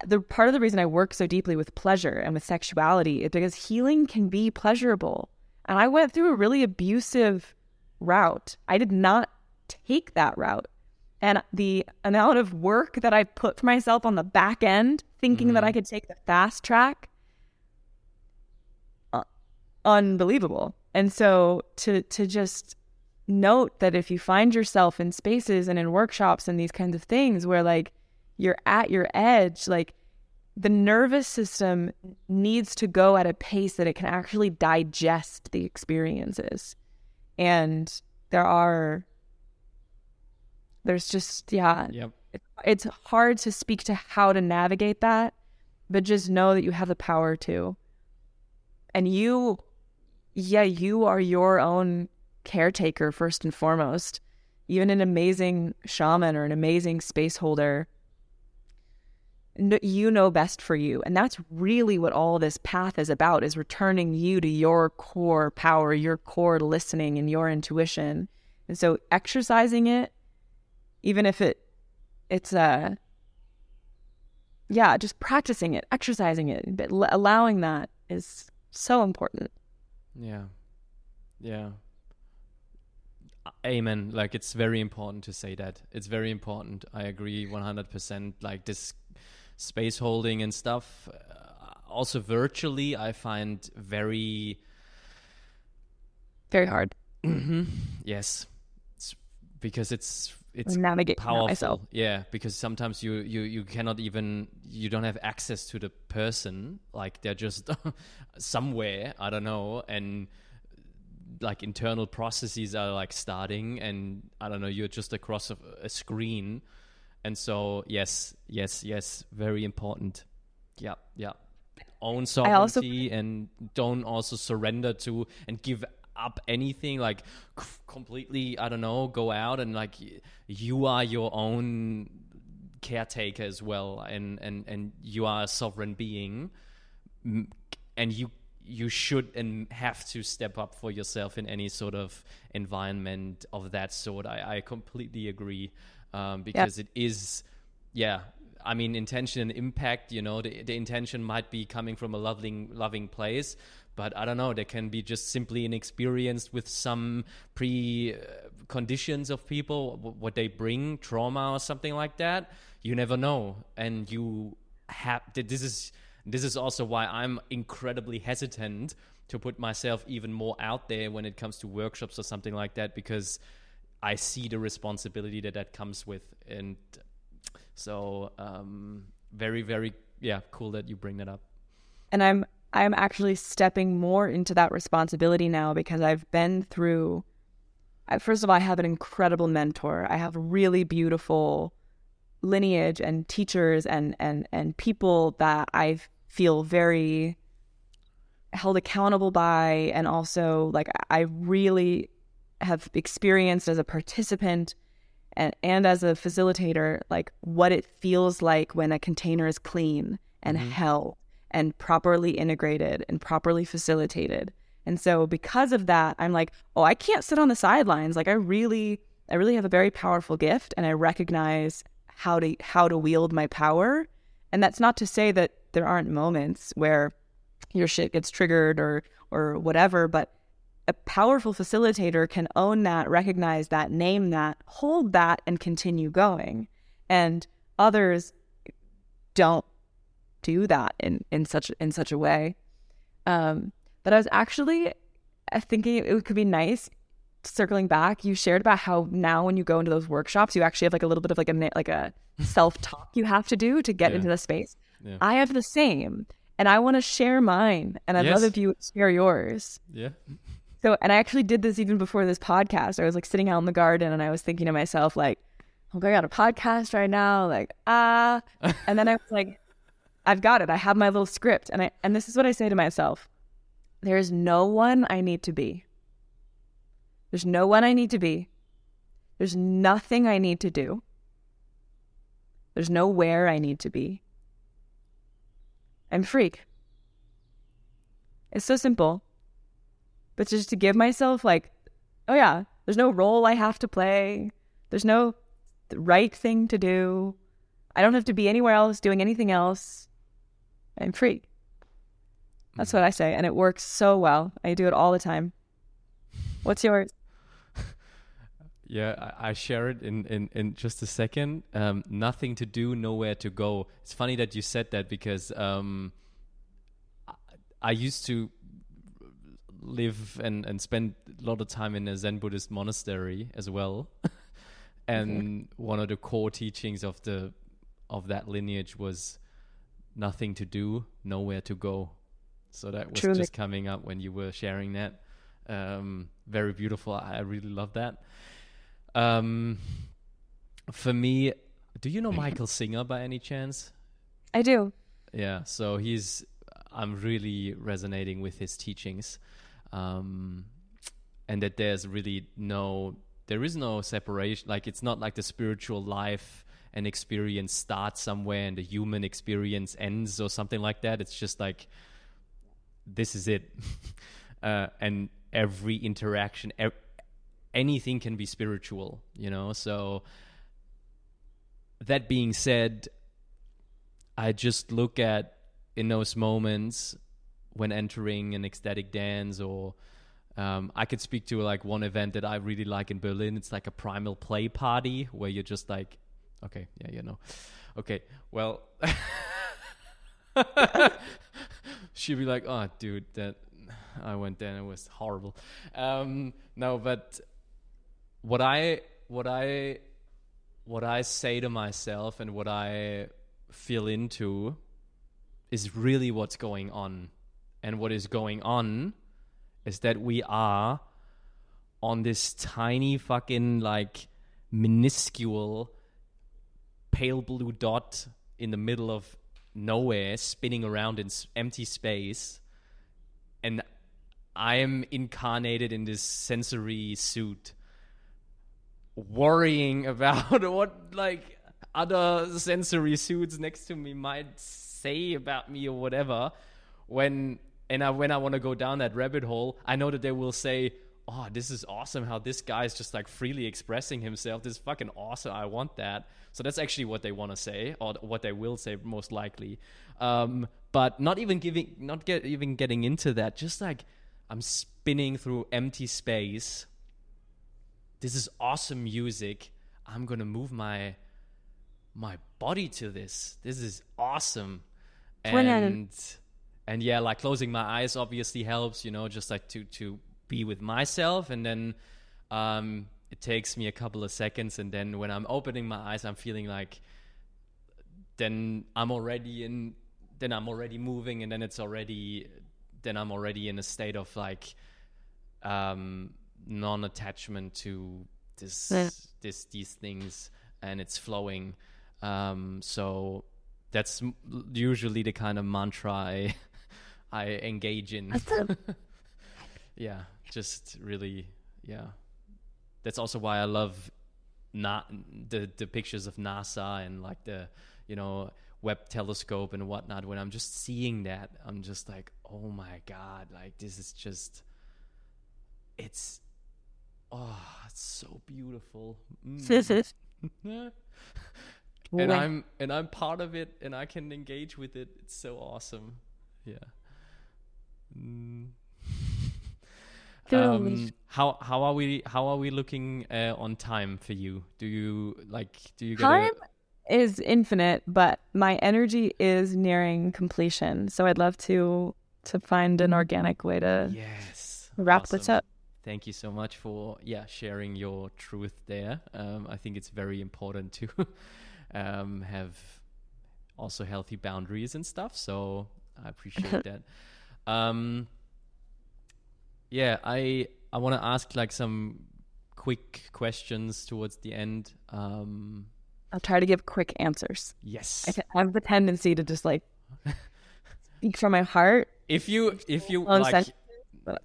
the part of the reason I work so deeply with pleasure and with sexuality is because healing can be pleasurable. And I went through a really abusive route. I did not take that route. And the amount of work that I put for myself on the back end, thinking mm-hmm. that I could take the fast track, unbelievable. And so to to just note that if you find yourself in spaces and in workshops and these kinds of things where like you're at your edge, like the nervous system needs to go at a pace that it can actually digest the experiences. And there are there's just yeah. Yep. It, it's hard to speak to how to navigate that, but just know that you have the power to. And you yeah, you are your own caretaker first and foremost. Even an amazing shaman or an amazing space holder, you know best for you. And that's really what all this path is about is returning you to your core power, your core listening and your intuition. And so exercising it, even if it it's a uh, yeah, just practicing it, exercising it, but allowing that is so important. Yeah. Yeah. Amen. Like it's very important to say that. It's very important. I agree 100%. Like this space holding and stuff. Uh, also, virtually, I find very. Very hard. Mm-hmm. Yes. It's because it's it's navigate powerful. Myself. Yeah, because sometimes you you you cannot even you don't have access to the person. Like they're just somewhere. I don't know, and like internal processes are like starting, and I don't know. You're just across a, a screen, And so, yes, yes, yes, very important. Yeah, yeah. Own sovereignty also... and don't also surrender to and give up anything like completely i don't know go out and like you are your own caretaker as well and and and you are a sovereign being and you you should and have to step up for yourself in any sort of environment of that sort i, I completely agree um, because yep. it is yeah I mean, intention and impact. You know, the, the intention might be coming from a loving, loving place, but I don't know. They can be just simply inexperienced with some pre conditions of people, what they bring, trauma or something like that. You never know, and you have. This is this is also why I'm incredibly hesitant to put myself even more out there when it comes to workshops or something like that because I see the responsibility that that comes with, and so um, very very yeah cool that you bring that up. And I'm I'm actually stepping more into that responsibility now because I've been through. First of all, I have an incredible mentor. I have really beautiful lineage and teachers and and and people that I feel very held accountable by, and also like I really have experienced as a participant and and as a facilitator, like what it feels like when a container is clean and mm-hmm. held and properly integrated and properly facilitated. And so because of that, I'm like, oh, I can't sit on the sidelines. Like I really I really have a very powerful gift and I recognize how to how to wield my power. And that's not to say that there aren't moments where your shit gets triggered or or whatever, but a powerful facilitator can own that, recognize that, name that, hold that and continue going. And others don't do that in in such in such a way. Um, but I was actually thinking it could be nice. Circling back, you shared about how now when you go into those workshops, you actually have like a little bit of like a like a self talk you have to do to get yeah. into the space. Yeah. I have the same, and I want to share mine, and I'd yes. love if you share yours. Yeah. So, and I actually did this even before this podcast. I was like sitting out in the garden, and I was thinking to myself, like, I'm going on a podcast right now." Like, ah, and then I was like, I've got it. I have my little script. And I and this is what I say to myself. There is no one I need to be. There's no one I need to be. There's nothing I need to do. There's no where I need to be. I'm free. It's so simple. But just to give myself like, oh yeah, there's no role I have to play. There's no right thing to do. I don't have to be anywhere else doing anything else. I'm free. That's mm-hmm. what I say. And it works so well. I do it all the time. What's yours? Yeah, I, share it in, in, in just a second. Um, nothing to do, nowhere to go. It's funny that you said that because um, I, I used to live and, and spend a lot of time in a Zen Buddhist monastery as well. and mm-hmm. one of the core teachings of the of that lineage was nothing to do, nowhere to go. So that was Truly. just coming up when you were sharing that. Um, very beautiful. I really love that. Um, for me, do you know Michael Singer by any chance? I do. Yeah, so he's I'm really resonating with his teachings. Um, and that there's really no there is no separation like it's not like the spiritual life and experience starts somewhere and the human experience ends or something like that. It's just like this is it, uh, and every interaction, ev- anything can be spiritual, you know. So that being said, I just look at in those moments when entering an ecstatic dance or um, I could speak to like one event that I really like in Berlin. It's like a primal play party where you're just like Okay, yeah, you know. Okay, well, she'd be like, "Oh, dude, that I went there and it was horrible." Um, no, but what I what I what I say to myself and what I feel into is really what's going on. And what is going on is that we are on this tiny fucking like minuscule pale blue dot in the middle of nowhere spinning around in empty space and I am incarnated in this sensory suit worrying about what like other sensory suits next to me might say about me or whatever when and I, when I want to go down that rabbit hole I know that they will say oh this is awesome how this guy is just like freely expressing himself this is fucking awesome I want that so that's actually what they want to say, or what they will say most likely. Um, but not even giving, not get even getting into that. Just like I'm spinning through empty space. This is awesome music. I'm gonna move my my body to this. This is awesome. And and yeah, like closing my eyes obviously helps. You know, just like to to be with myself, and then um, it takes me a couple of seconds and then when i'm opening my eyes i'm feeling like then i'm already in then i'm already moving and then it's already then i'm already in a state of like um non-attachment to this yeah. this these things and it's flowing um so that's usually the kind of mantra i i engage in yeah just really yeah that's also why I love not the the pictures of NASA and like the you know Webb telescope and whatnot. When I'm just seeing that, I'm just like, oh my god, like this is just it's oh, it's so beautiful. Mm. and I'm and I'm part of it, and I can engage with it. It's so awesome. Yeah. Mm. Um, how how are we how are we looking uh, on time for you? Do you like do you get time a... is infinite, but my energy is nearing completion. So I'd love to to find an organic way to yes wrap awesome. this up. Thank you so much for yeah sharing your truth there. Um, I think it's very important to um, have also healthy boundaries and stuff. So I appreciate that. Um, yeah, I I want to ask like some quick questions towards the end. Um, I'll try to give quick answers. Yes, I, I have the tendency to just like speak from my heart. If you if you like,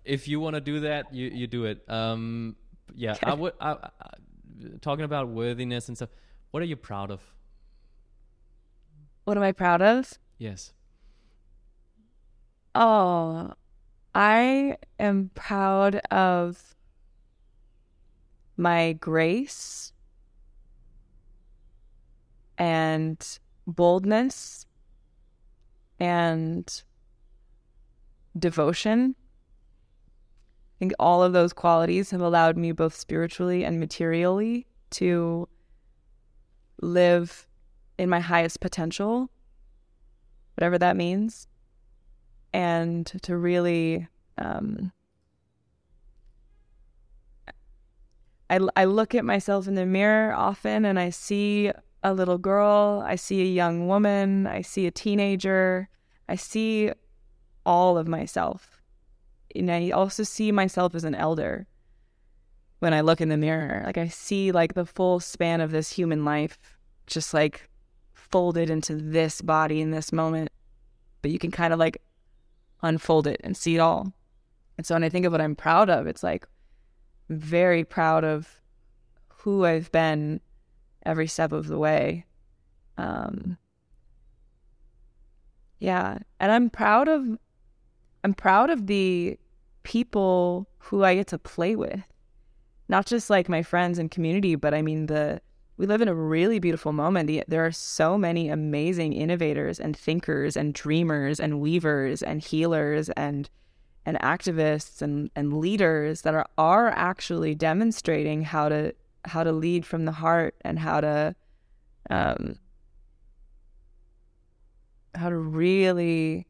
if you want to do that, you you do it. Um, yeah. I would. I, I, talking about worthiness and stuff. What are you proud of? What am I proud of? Yes. Oh, I am proud of my grace and boldness and devotion. I think all of those qualities have allowed me both spiritually and materially to live in my highest potential, whatever that means and to really um, I, I look at myself in the mirror often and I see a little girl, I see a young woman, I see a teenager, I see all of myself. And I also see myself as an elder when I look in the mirror. Like I see like the full span of this human life just like folded into this body in this moment. But you can kind of like unfold it and see it all. And so when I think of what I'm proud of, it's like very proud of who I've been every step of the way. Um, yeah, and I'm proud of I'm proud of the people who I get to play with. Not just like my friends and community, but I mean the we live in a really beautiful moment. There are so many amazing innovators and thinkers and dreamers and weavers and healers and and activists and, and leaders that are are actually demonstrating how to how to lead from the heart and how to um, how to really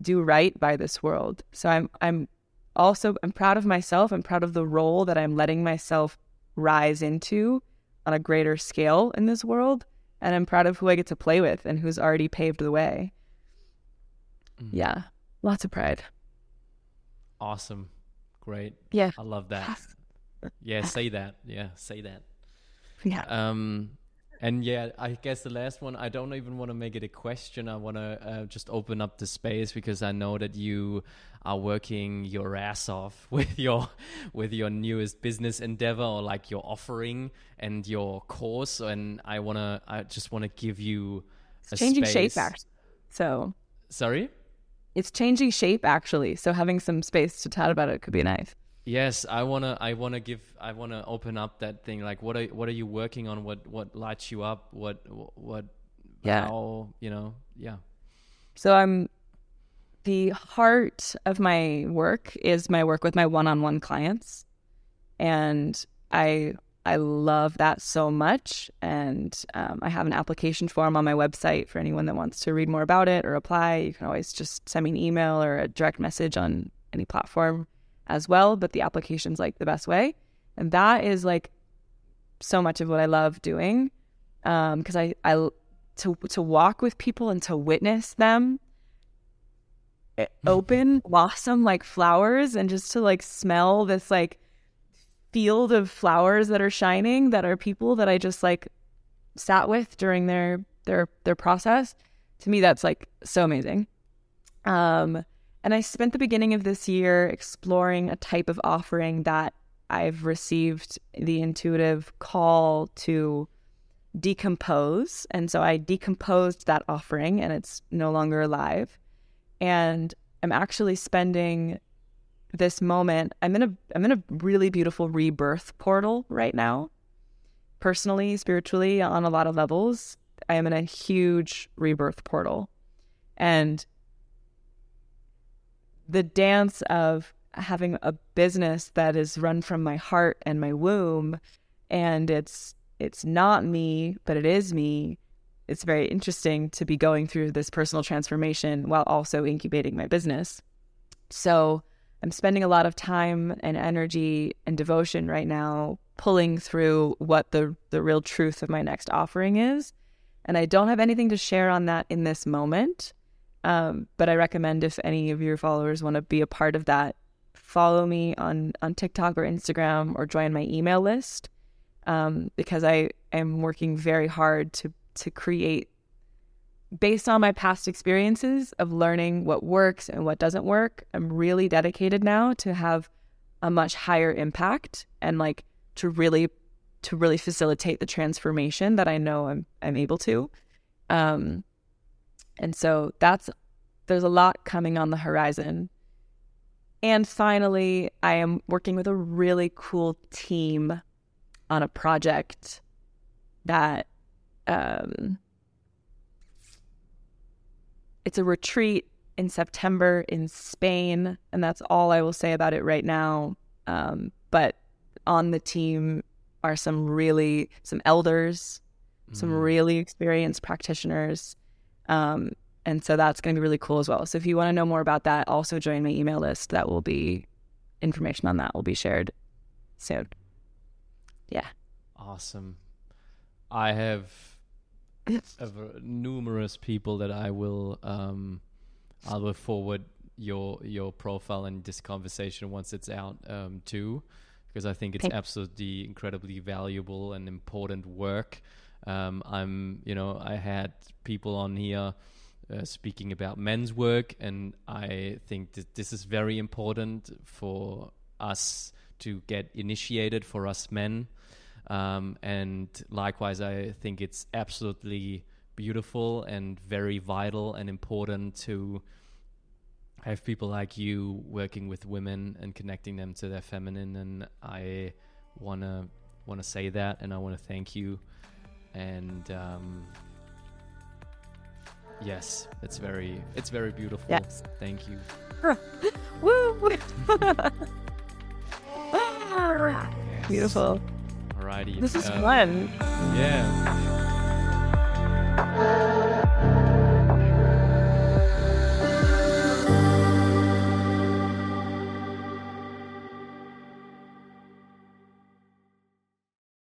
do right by this world. So I'm I'm also I'm proud of myself. I'm proud of the role that I'm letting myself rise into on a greater scale in this world. And I'm proud of who I get to play with and who's already paved the way. Mm. Yeah, lots of pride. Awesome. Great. Yeah. I love that. yeah, say that. Yeah, say that. Yeah. Um And yeah, I guess the last one, I don't even want to make it a question. I want to uh, just open up the space because I know that you are working your ass off with your with your newest business endeavor or like your offering and your course. And I want to, I just want to give you it's changing space. shape, actually. So sorry, it's changing shape actually. So having some space to chat about it could be nice. Yes, I wanna. I wanna give. I wanna open up that thing. Like, what are what are you working on? What what lights you up? What what? Yeah. How, you know. Yeah. So I'm. The heart of my work is my work with my one-on-one clients, and I I love that so much. And um, I have an application form on my website for anyone that wants to read more about it or apply. You can always just send me an email or a direct message on any platform as well, but the application's like the best way. And that is like so much of what I love doing. Um, cause I, I, to, to walk with people and to witness them eh, open, blossom like flowers and just to like smell this like field of flowers that are shining that are people that I just like sat with during their, their, their process. To me, that's like so amazing. Um, and I spent the beginning of this year exploring a type of offering that I've received the intuitive call to decompose. And so I decomposed that offering and it's no longer alive. And I'm actually spending this moment I'm in a I'm in a really beautiful rebirth portal right now. Personally, spiritually, on a lot of levels. I am in a huge rebirth portal. And the dance of having a business that is run from my heart and my womb and it's it's not me but it is me it's very interesting to be going through this personal transformation while also incubating my business. So i'm spending a lot of time and energy and devotion right now pulling through what the the real truth of my next offering is and i don't have anything to share on that in this moment um, but I recommend if any of your followers want to be a part of that, follow me on on TikTok or Instagram or join my email list um, because I am working very hard to to create based on my past experiences of learning what works and what doesn't work. I'm really dedicated now to have a much higher impact and like to really to really facilitate the transformation that I know I'm I'm able to. Um, and so that's there's a lot coming on the horizon. And finally, I am working with a really cool team on a project that um, it's a retreat in September in Spain, and that's all I will say about it right now. Um, but on the team are some really some elders, mm. some really experienced practitioners um, and so that's going to be really cool as well. So if you want to know more about that, also join my email list. That will be information on that will be shared soon. Yeah. Awesome. I have numerous people that I will um, I will forward your your profile and this conversation once it's out um, too, because I think it's Thank absolutely incredibly valuable and important work um, I'm, you know, I had people on here uh, speaking about men's work, and I think that this is very important for us to get initiated for us men. Um, and likewise, I think it's absolutely beautiful and very vital and important to have people like you working with women and connecting them to their feminine. And I wanna wanna say that, and I wanna thank you and um, yes, it's very it's very beautiful. Yes. Thank you. Woo! Beautiful. Alrighty. This is uh, fun. Yeah.